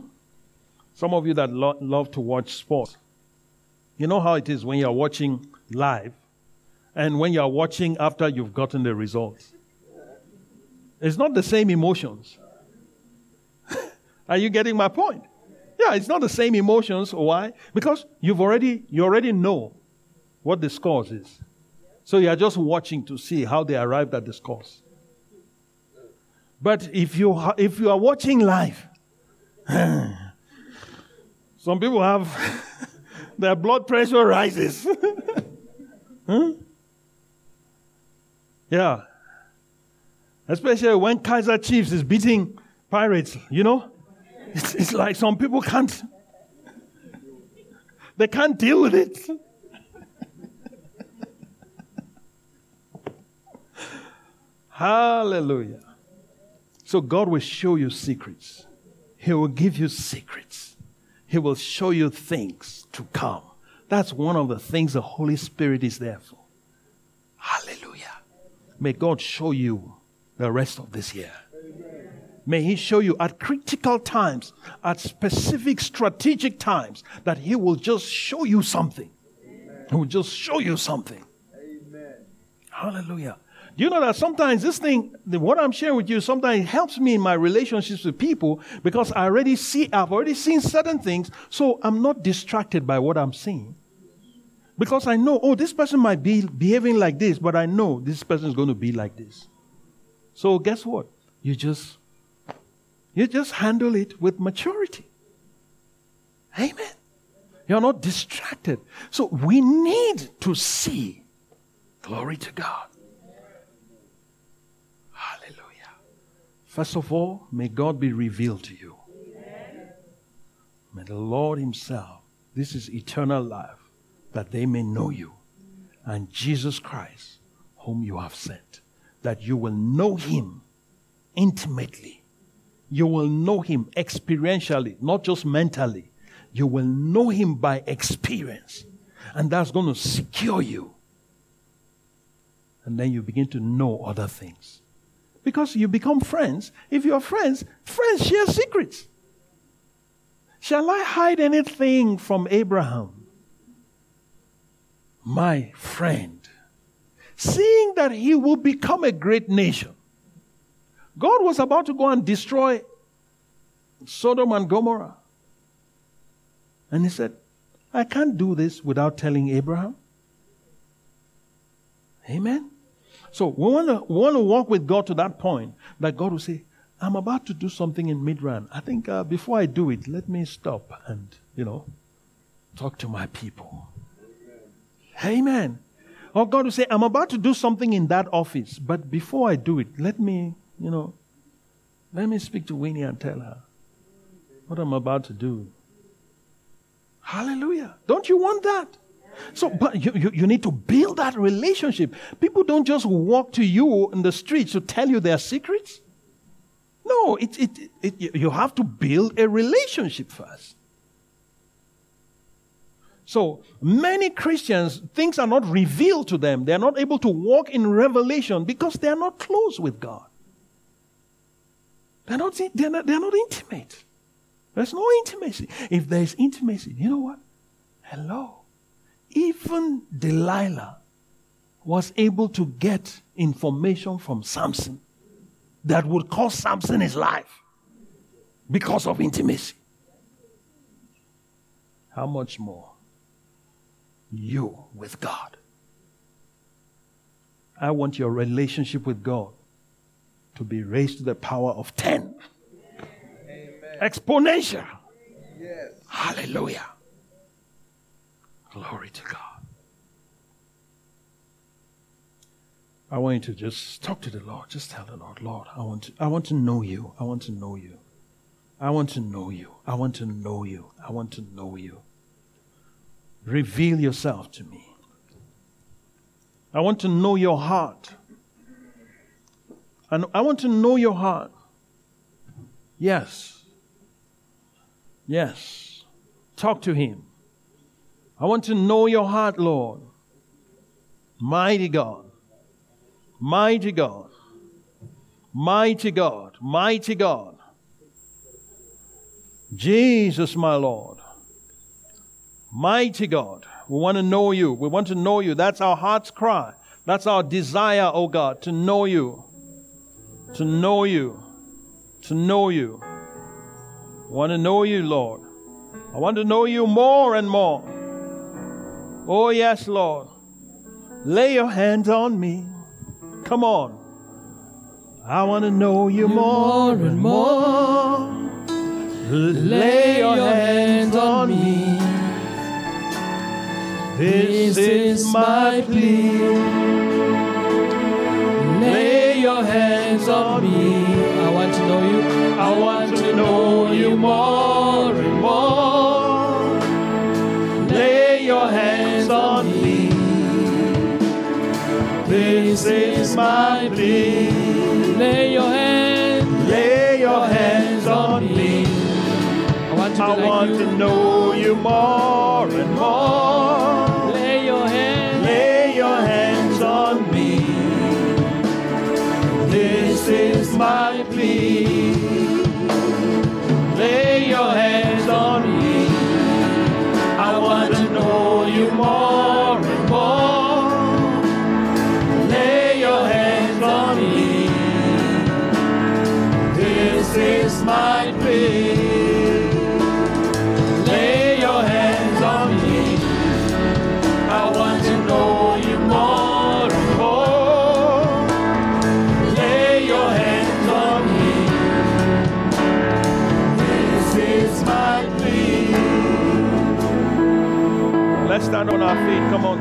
Some of you that lo- love to watch sports, you know how it is when you're watching live and when you're watching after you've gotten the results. It's not the same emotions. Are you getting my point? Yeah, it's not the same emotions. Why? Because you've already you already know what the scores is. So you are just watching to see how they arrived at the scores. But if you, if you are watching live, some people have their blood pressure rises. huh? Yeah. Especially when Kaiser Chiefs is beating Pirates, you know? It's, it's like some people can't, they can't deal with it. Hallelujah. So God will show you secrets. He will give you secrets. He will show you things to come. That's one of the things the Holy Spirit is there for. Hallelujah. May God show you the rest of this year. May He show you at critical times, at specific strategic times, that He will just show you something. He will just show you something. Amen. Hallelujah. Do you know that sometimes this thing, what I'm sharing with you, sometimes helps me in my relationships with people because I already see, I've already seen certain things, so I'm not distracted by what I'm seeing. Because I know, oh, this person might be behaving like this, but I know this person is going to be like this. So guess what? You just you just handle it with maturity. Amen. You're not distracted. So we need to see. Glory to God. First of all, may God be revealed to you. May the Lord Himself, this is eternal life, that they may know you and Jesus Christ, whom you have sent, that you will know Him intimately. You will know Him experientially, not just mentally. You will know Him by experience. And that's going to secure you. And then you begin to know other things because you become friends. If you are friends, friends share secrets. Shall I hide anything from Abraham? My friend, seeing that he will become a great nation, God was about to go and destroy Sodom and Gomorrah. And he said, I can't do this without telling Abraham. Amen. So we want to want to walk with God to that point that God will say, "I'm about to do something in Midrand. I think uh, before I do it, let me stop and you know talk to my people." Amen. Amen. Or God will say, "I'm about to do something in that office, but before I do it, let me you know let me speak to Winnie and tell her what I'm about to do." Hallelujah! Don't you want that? So, but you, you, you, need to build that relationship. People don't just walk to you in the streets to tell you their secrets. No, it, it, it, you have to build a relationship first. So many Christians, things are not revealed to them. They're not able to walk in revelation because they're not close with God. They're not, they're not, they're not intimate. There's no intimacy. If there's intimacy, you know what? Hello even Delilah was able to get information from Samson that would cost Samson his life because of intimacy. How much more you with God? I want your relationship with God to be raised to the power of 10. Amen. Exponential. Yes. Hallelujah. Glory to God. I want you to just talk to the Lord. Just tell the Lord, Lord, I want to, I want to know you. I want to know you. I want to know you. I want to know you. I want to know you. Reveal yourself to me. I want to know your heart. And I want to know your heart. Yes. Yes. Talk to him. I want to know your heart, Lord. Mighty God. Mighty God. Mighty God. Mighty God. Jesus, my Lord. Mighty God. We want to know you. We want to know you. That's our heart's cry. That's our desire, oh God, to know you. To know you. To know you. I want to know you, Lord. I want to know you more and more. Oh, yes, Lord. Lay your hands on me. Come on. I want to know you more and more. Lay your hands on me. This is my plea. Lay your hands on me. I want to know you. I want to know you more This is my plea. Lay your hands, lay your hands on me. I want to I like want you. to know you more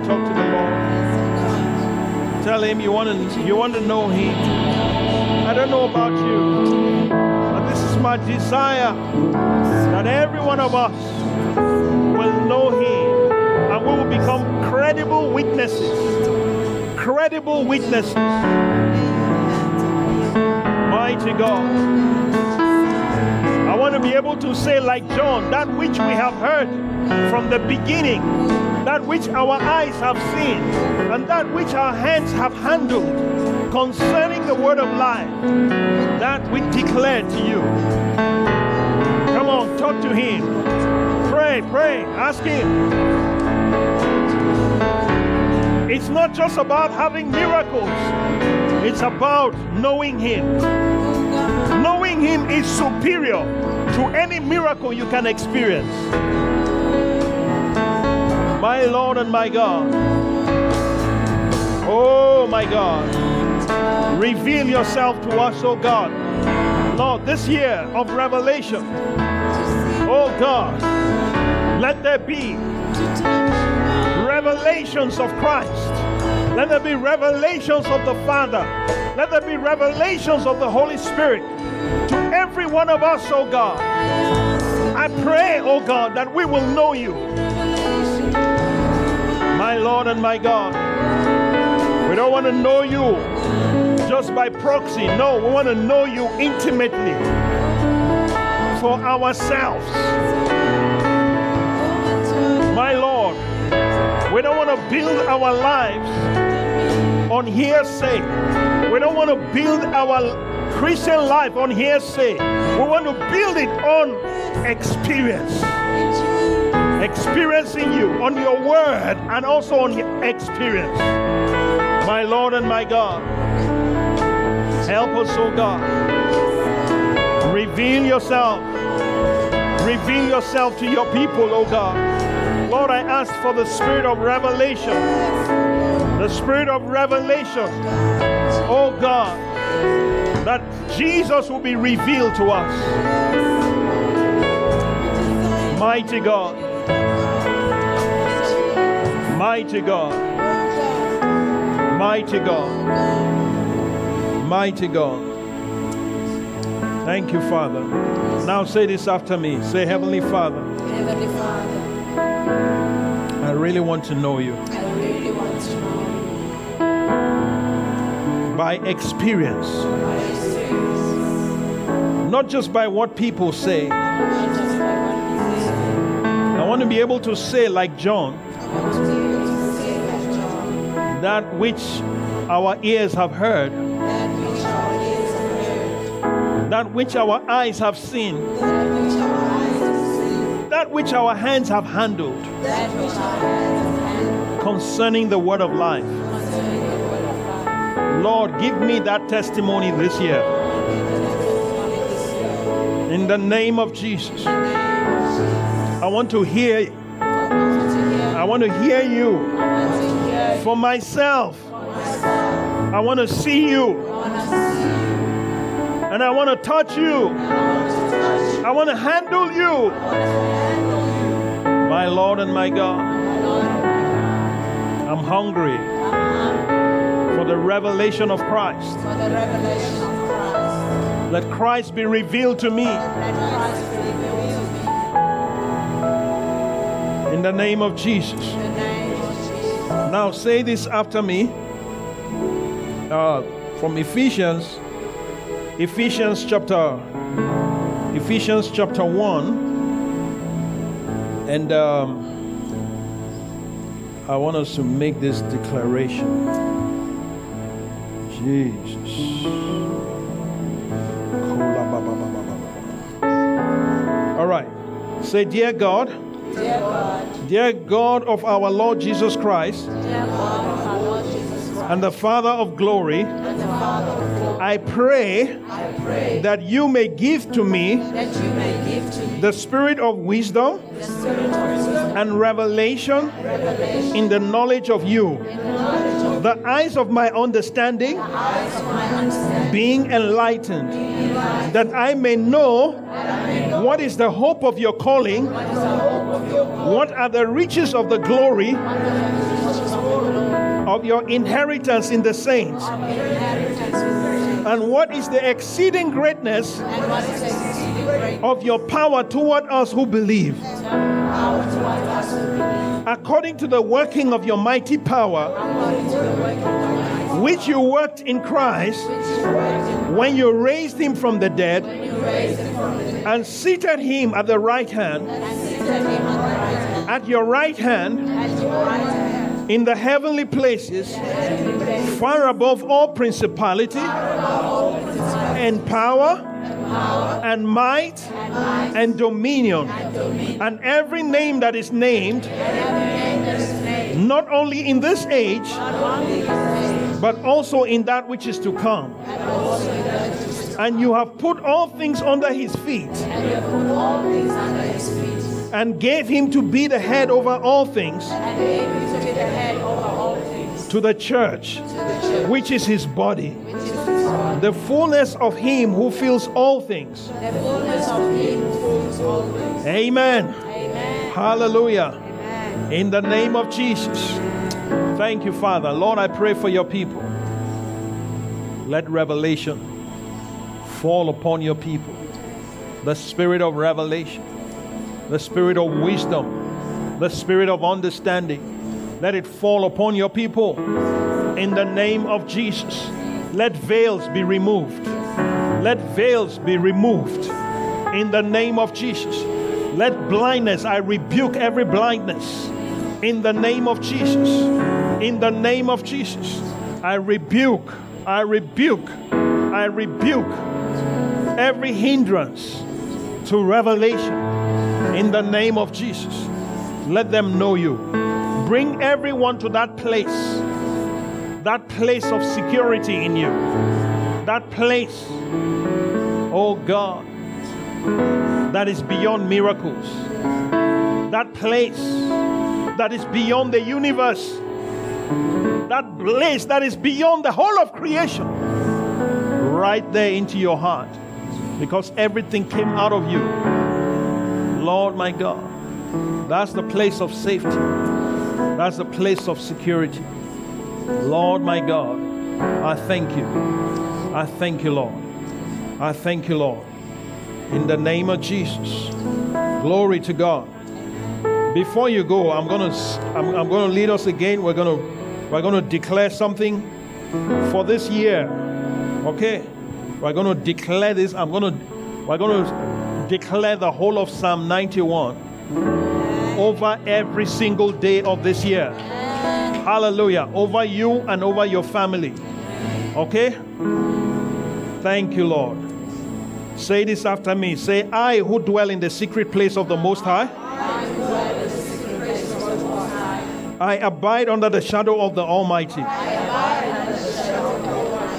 talk to the Lord. Tell him you want to you want to know him. I don't know about you, but this is my desire that every one of us will know him and we will become credible witnesses. Credible witnesses. Mighty God. I want to be able to say, like John, that which we have heard from the beginning, that which our eyes have seen, and that which our hands have handled concerning the word of life, that we declare to you. Come on, talk to him. Pray, pray, ask him. It's not just about having miracles, it's about knowing him. Knowing him is superior to any miracle you can experience. My Lord and my God. Oh my God. Reveal yourself to us, oh God. Lord, this year of revelation, oh God, let there be revelations of Christ. Let there be revelations of the Father. Let there be revelations of the Holy Spirit to every one of us, oh God. I pray, oh God, that we will know you, Lord and my God. We don't want to know you just by proxy. No, we want to know you intimately for ourselves. My Lord, we don't want to build our lives on hearsay. We don't want to build our Christian life on hearsay. We want to build it on experience. Experiencing you on your word and also on your experience. My Lord and my God, help us, oh God. Reveal yourself. Reveal yourself to your people, oh God. Lord, I ask for the spirit of revelation. The spirit of revelation, oh God, that Jesus will be revealed to us. Mighty God. Mighty God. Mighty God. Mighty God. Thank you, Father. Now say this after me. Say, Heavenly Father, Heavenly Father, I really want to know you I really want to know you by experience, by experience, not just by what people say. not just by what you say. I want to be able to say, like John, that which our ears have heard, that which our eyes have seen, that which our hands have handled concerning the word of life. Lord, give me that testimony this year. In the name of Jesus. I want to hear, I want to hear you For myself. I want to see you and I want to touch you. I want to handle you. My Lord and my God, I'm hungry for the revelation of Christ. Let Christ be revealed to me in the name of Jesus. Now say this after me uh, from Ephesians, Ephesians chapter, Ephesians chapter 1, And um, I want us to make this declaration. Jesus. All right. Say, Dear God, dear God of our Lord Jesus Christ, and the Father of glory, I pray that you may give to me the spirit of wisdom and revelation in the knowledge of you, the eyes of my understanding, being enlightened, that I may know what is the hope of your calling, what are the riches of the glory of your inheritance in the saints, and what is the exceeding greatness of your power toward us who believe, according to the working of your mighty power, which you worked in Christ when you raised him from the dead and seated him at the right hand. At your right hand, in the heavenly places, far above all principality. And power. And might. And dominion. And every name that is named, not only in this age, but also in that which is to come. And you have put all things under his feet and you put all things under his feet, and gave him to be the head over all things and gave him to be the head over all things, to the church, to the church, which is his body, which is his body, the fullness of him who fills all things. the fullness of him who fills all things. Amen. Amen. Hallelujah. Amen. In the name of Jesus. Thank you, Father. Lord, I pray for your people. Let revelation fall upon your people. The spirit of revelation, the spirit of wisdom, the spirit of understanding. Let it fall upon your people. In the name of Jesus. Let veils be removed. Let veils be removed. In the name of Jesus. Let blindness, I rebuke every blindness. In the name of Jesus. In the name of Jesus. I rebuke, I rebuke, I rebuke every hindrance to revelation. In the name of Jesus. Let them know you. Bring everyone to that place, that place of security in you. That place, oh God, that is beyond miracles. That place that is beyond the universe. That place that is beyond the whole of creation. Right there into your heart. Because everything came out of you. Lord my God. That's the place of safety. That's the place of security. Lord my God. I thank you. I thank you, Lord. I thank you, Lord. In the name of Jesus. Glory to God. Before you go, I'm gonna I'm, I'm gonna lead us again. We're gonna we're gonna declare something for this year. Okay? We're gonna declare this. I'm gonna we're gonna declare the whole of Psalm 91 over every single day of this year. Hallelujah. Over you and over your family. Okay? Thank you, Lord. Say this after me. Say, I who dwell in the secret place of the Most High. I abide under the shadow of the Almighty.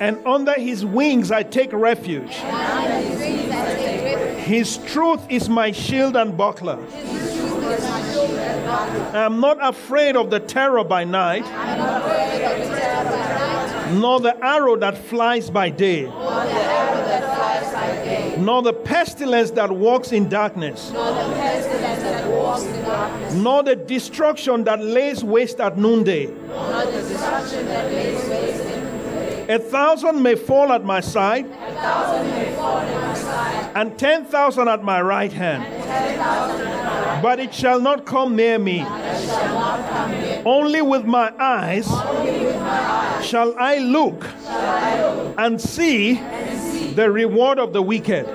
And under his wings I take refuge. His truth is my shield and buckler. I am not afraid of the terror by night, nor the arrow that flies by day. nor the pestilence that walks in darkness, nor the pestilence that walks in darkness, nor the destruction that lays waste at noonday. A thousand may fall at my side, a thousand may fall at my side, and ten thousand at my right hand, ten thousand at but it shall not come near me. shall not come near. Only with my eyes shall I look and see the reward of the wicked.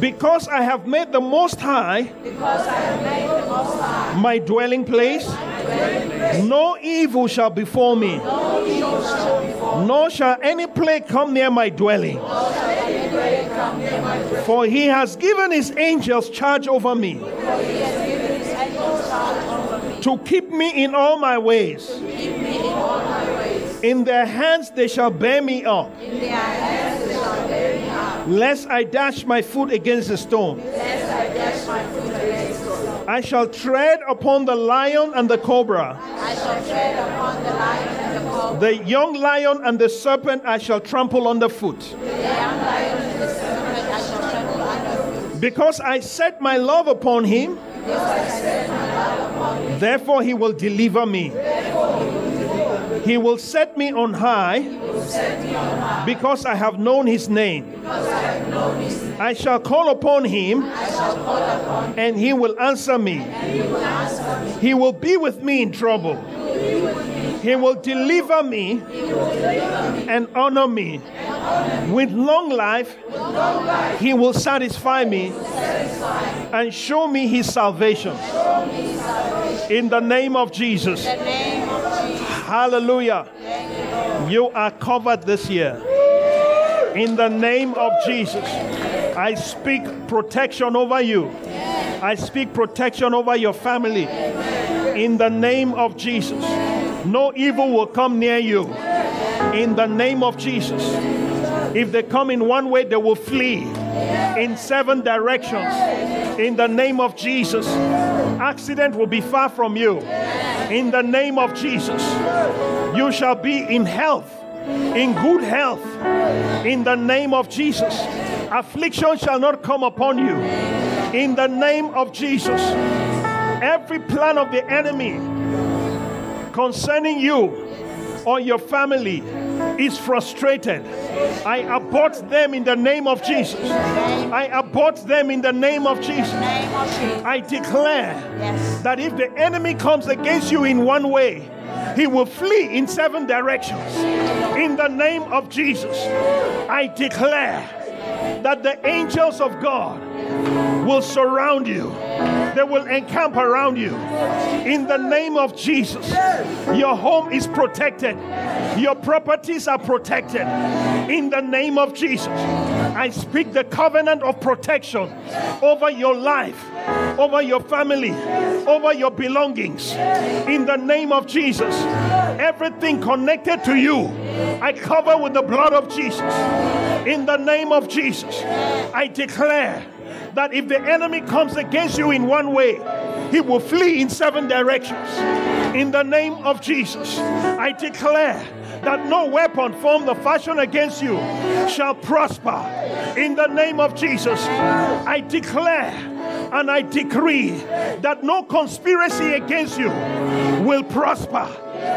Because I have made the Most High Because I have made the Most High my dwelling place, no evil shall befall me, nor shall any plague come near my dwelling. For he has given his angels charge over me to keep me in all my ways. In their hands they shall bear me up, in their hands they shall bear me up, lest I dash my foot against a stone. I dash my foot against the stone. I shall tread upon the lion and the cobra, I shall tread upon the lion and the young lion and the serpent I shall trample underfoot. Because I set my love upon him, therefore he will deliver me. He will set me on high because I have known his name. I shall call upon him and he will answer me. He will be with me in trouble. He will deliver me and honor me. With long life, he will satisfy me and show me his salvation. In the name of Jesus. Hallelujah. You are covered this year. In the name of Jesus. I speak protection over you. I speak protection over your family. In the name of Jesus. No evil will come near you. In the name of Jesus. If they come in one way, they will flee in seven directions. In the name of Jesus. Accident will be far from you. In the name of Jesus. You shall be in health, in good health. In the name of Jesus. Affliction shall not come upon you. In the name of Jesus. Every plan of the enemy concerning you or your family is frustrated. I abort them in the name of Jesus. I abort them in the name of Jesus. I declare that if the enemy comes against you in one way, he will flee in seven directions. In the name of Jesus, I declare that the angels of God will surround you. They will encamp around you. In the name of Jesus, your home is protected. Your properties are protected. In the name of Jesus, I speak the covenant of protection over your life, over your family, over your belongings. In the name of Jesus, everything connected to you, I cover with the blood of Jesus. In the name of Jesus, I declare that if the enemy comes against you in one way, he will flee in seven directions. In the name of Jesus, I declare that no weapon formed or fashioned against you shall prosper. In the name of Jesus, I declare and I decree that no conspiracy against you will prosper.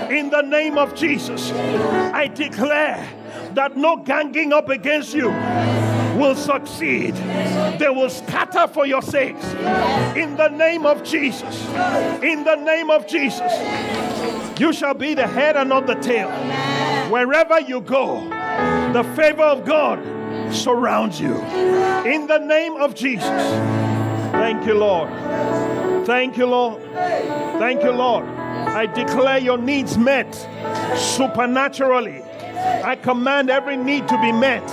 In the name of Jesus, I declare that no ganging up against you will succeed. They will scatter for your sakes. In the name of Jesus. In the name of Jesus. You shall be the head and not the tail. Wherever you go, the favor of God surrounds you. In the name of Jesus. Thank you, Lord. Thank you, Lord. Thank you, Lord. I declare your needs met supernaturally. I command every need to be met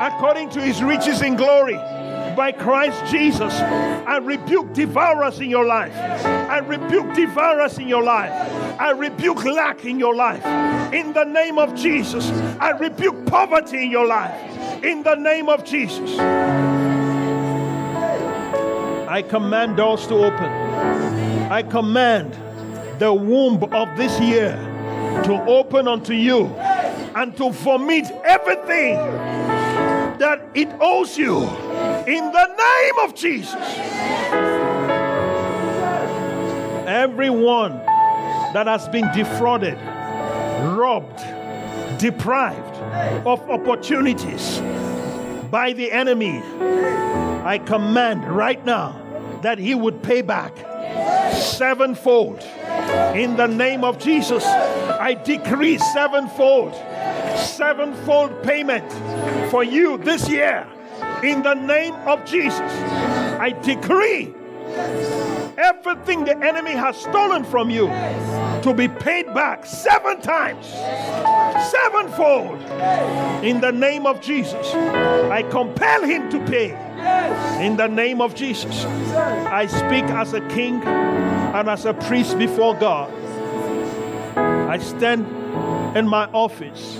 according to his riches in glory by Christ Jesus. I rebuke devourers in your life. I rebuke devourers in your life. I rebuke lack in your life. In the name of Jesus, I rebuke poverty in your life. In the name of Jesus, I command doors to open. I command the womb of this year to open unto you and to vomit everything that it owes you in the name of Jesus. Everyone that has been defrauded, robbed, deprived of opportunities by the enemy, I command right now that he would pay back sevenfold. In the name of Jesus, I decree sevenfold, sevenfold payment for you this year. In the name of Jesus, I decree everything the enemy has stolen from you to be paid back seven times, sevenfold. In the name of Jesus, I compel him to pay. In the name of Jesus, I speak as a king and as a priest before God. I stand in my office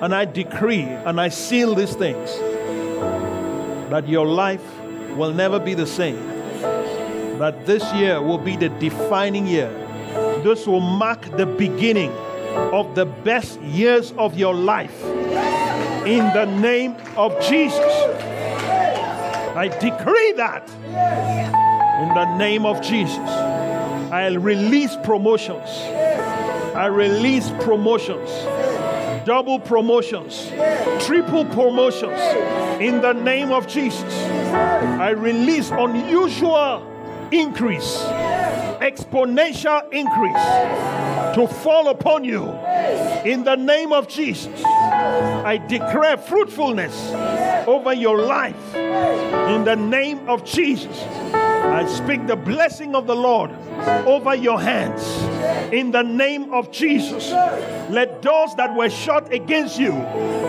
and I decree and I seal these things that your life will never be the same. That this year will be the defining year. This will mark the beginning of the best years of your life. In the name of Jesus. I decree that in the name of Jesus. I'll release promotions. I release promotions, double promotions, triple promotions in the name of Jesus. I release unusual increase, exponential increase to fall upon you in the name of Jesus. I declare fruitfulness over your life in the name of Jesus. I speak the blessing of the Lord over your hands in the name of Jesus. Let doors that were shut against you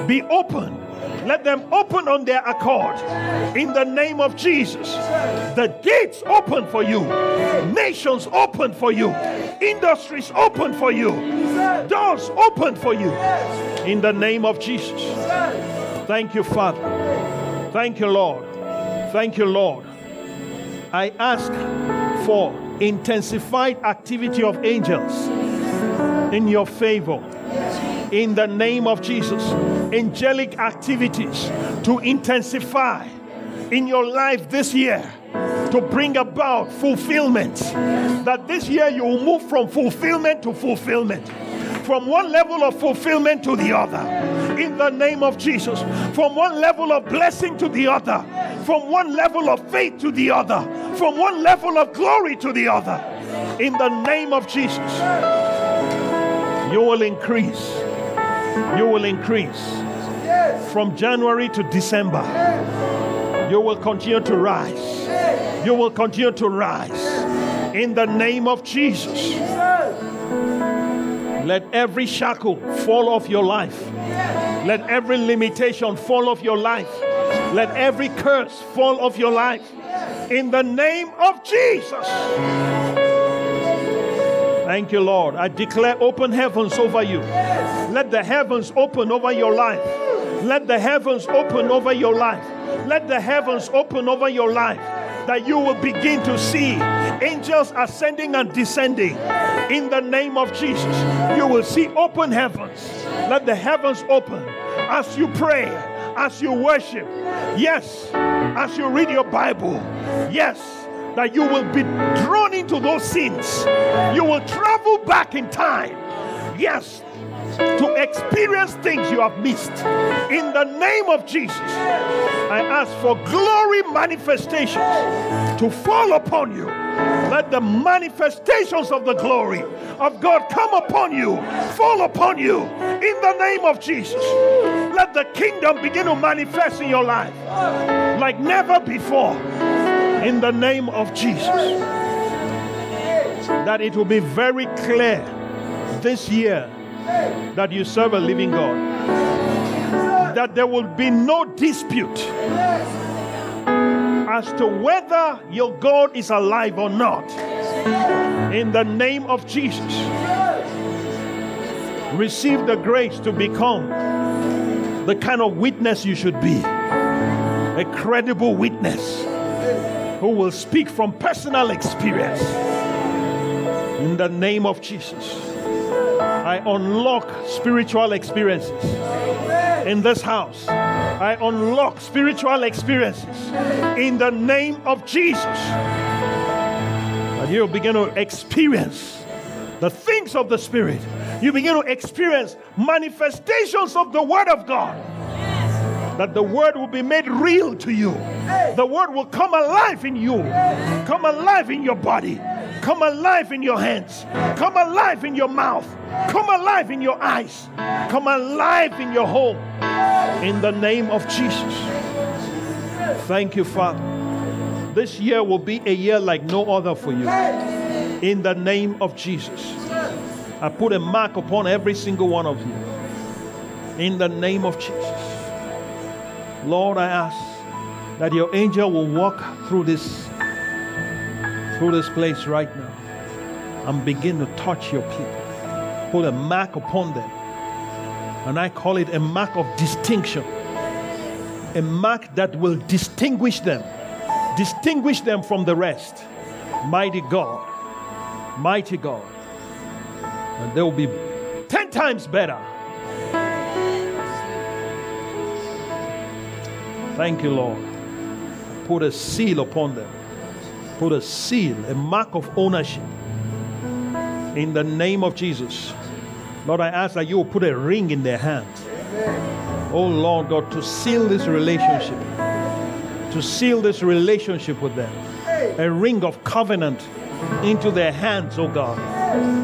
be open. Let them open on their accord in the name of Jesus. The gates open for you, nations open for you, industries open for you, doors open for you in the name of Jesus. Thank you, Father. Thank you, Lord. Thank you, Lord. I ask for intensified activity of angels in your favor. In the name of Jesus, angelic activities to intensify in your life this year to bring about fulfillment. That this year you will move from fulfillment to fulfillment, from one level of fulfillment to the other. In the name of Jesus, from one level of blessing to the other, from one level of faith to the other, from one level of glory to the other. In the name of Jesus, you will increase. You will increase from January to December. You will continue to rise. You will continue to rise in the name of Jesus. Let every shackle fall off your life. Let every limitation fall off your life. Let every curse fall off your life. In the name of Jesus. Thank you, Lord. I declare open heavens over you. Let the heavens open over your life. Let the heavens open over your life. Let the heavens open over your life. That you will begin to see angels ascending and descending in the name of Jesus. You will see open heavens. Let the heavens open as you pray, as you worship. Yes, as you read your Bible. Yes, that you will be drawn into those scenes. You will travel back in time. Yes, to experience things you have missed. In the name of Jesus, I ask for glory manifestations to fall upon you. Let the manifestations of the glory of God come upon you, fall upon you in the name of Jesus. Let the kingdom begin to manifest in your life like never before in the name of Jesus. That it will be very clear this year that you serve a living God. That there will be no dispute as to whether your God is alive or not. In the name of Jesus, receive the grace to become the kind of witness you should be a credible witness who will speak from personal experience. In the name of Jesus. I unlock spiritual experiences. in this house. I unlock spiritual experiences in the name of Jesus. And you begin to experience the things of the Spirit. You begin to experience manifestations of the Word of God. That the Word will be made real to you. The Word will come alive in you, come alive in your body, come alive in your hands, come alive in your mouth, come alive in your eyes, come alive in your home. In the name of Jesus. Thank you, Father. This year will be a year like no other for you. In the name of Jesus. I put a mark upon every single one of you. In the name of Jesus. Lord, I ask that your angel will walk through this through this place right now and begin to touch your people. Put a mark upon them. And I call it a mark of distinction. A mark that will distinguish them. Distinguish them from the rest. Mighty God. Mighty God. And they will be 10 times better. Thank you, Lord. Put a seal upon them. Put a seal, a mark of ownership. In the name of Jesus. Lord, I ask that you will put a ring in their hands. Oh, Lord God, to seal this relationship. To seal this relationship with them. A ring of covenant into their hands, oh God.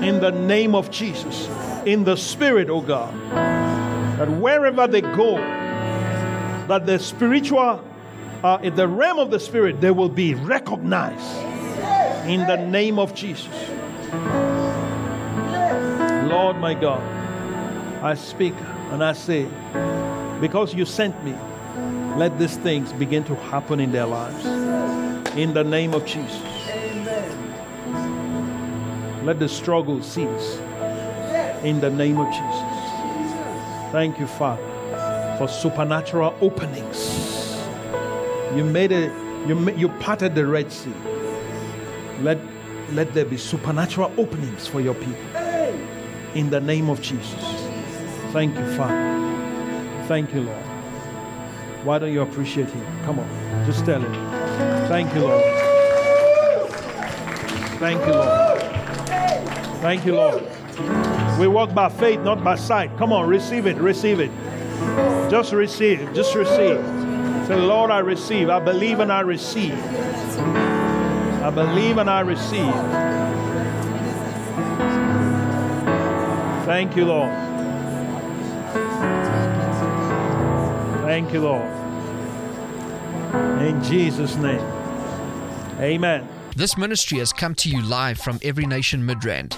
In the name of Jesus. In the Spirit, oh God. That wherever they go, that the spiritual, uh, in the realm of the Spirit, they will be recognized. In the name of Jesus. Lord my God, I speak and I say, because you sent me, let these things begin to happen in their lives. In the name of Jesus. Let the struggle cease. In the name of Jesus. Thank you, Father, for supernatural openings. You made it, you, you parted the Red Sea. Let, let there be supernatural openings for your people in the name of Jesus. Thank you, Father. Thank you, Lord. Why don't you appreciate Him? Come on, just tell Him. Thank you, Lord. Thank you, Lord. Thank you, Lord. We walk by faith, not by sight. Come on, receive it, receive it. Just receive, just receive. Say, Lord, I receive. I believe and I receive. I believe and I receive. Thank you, Lord. Thank you, Lord. In Jesus' name. Amen. This ministry has come to you live from Every Nation Midrand.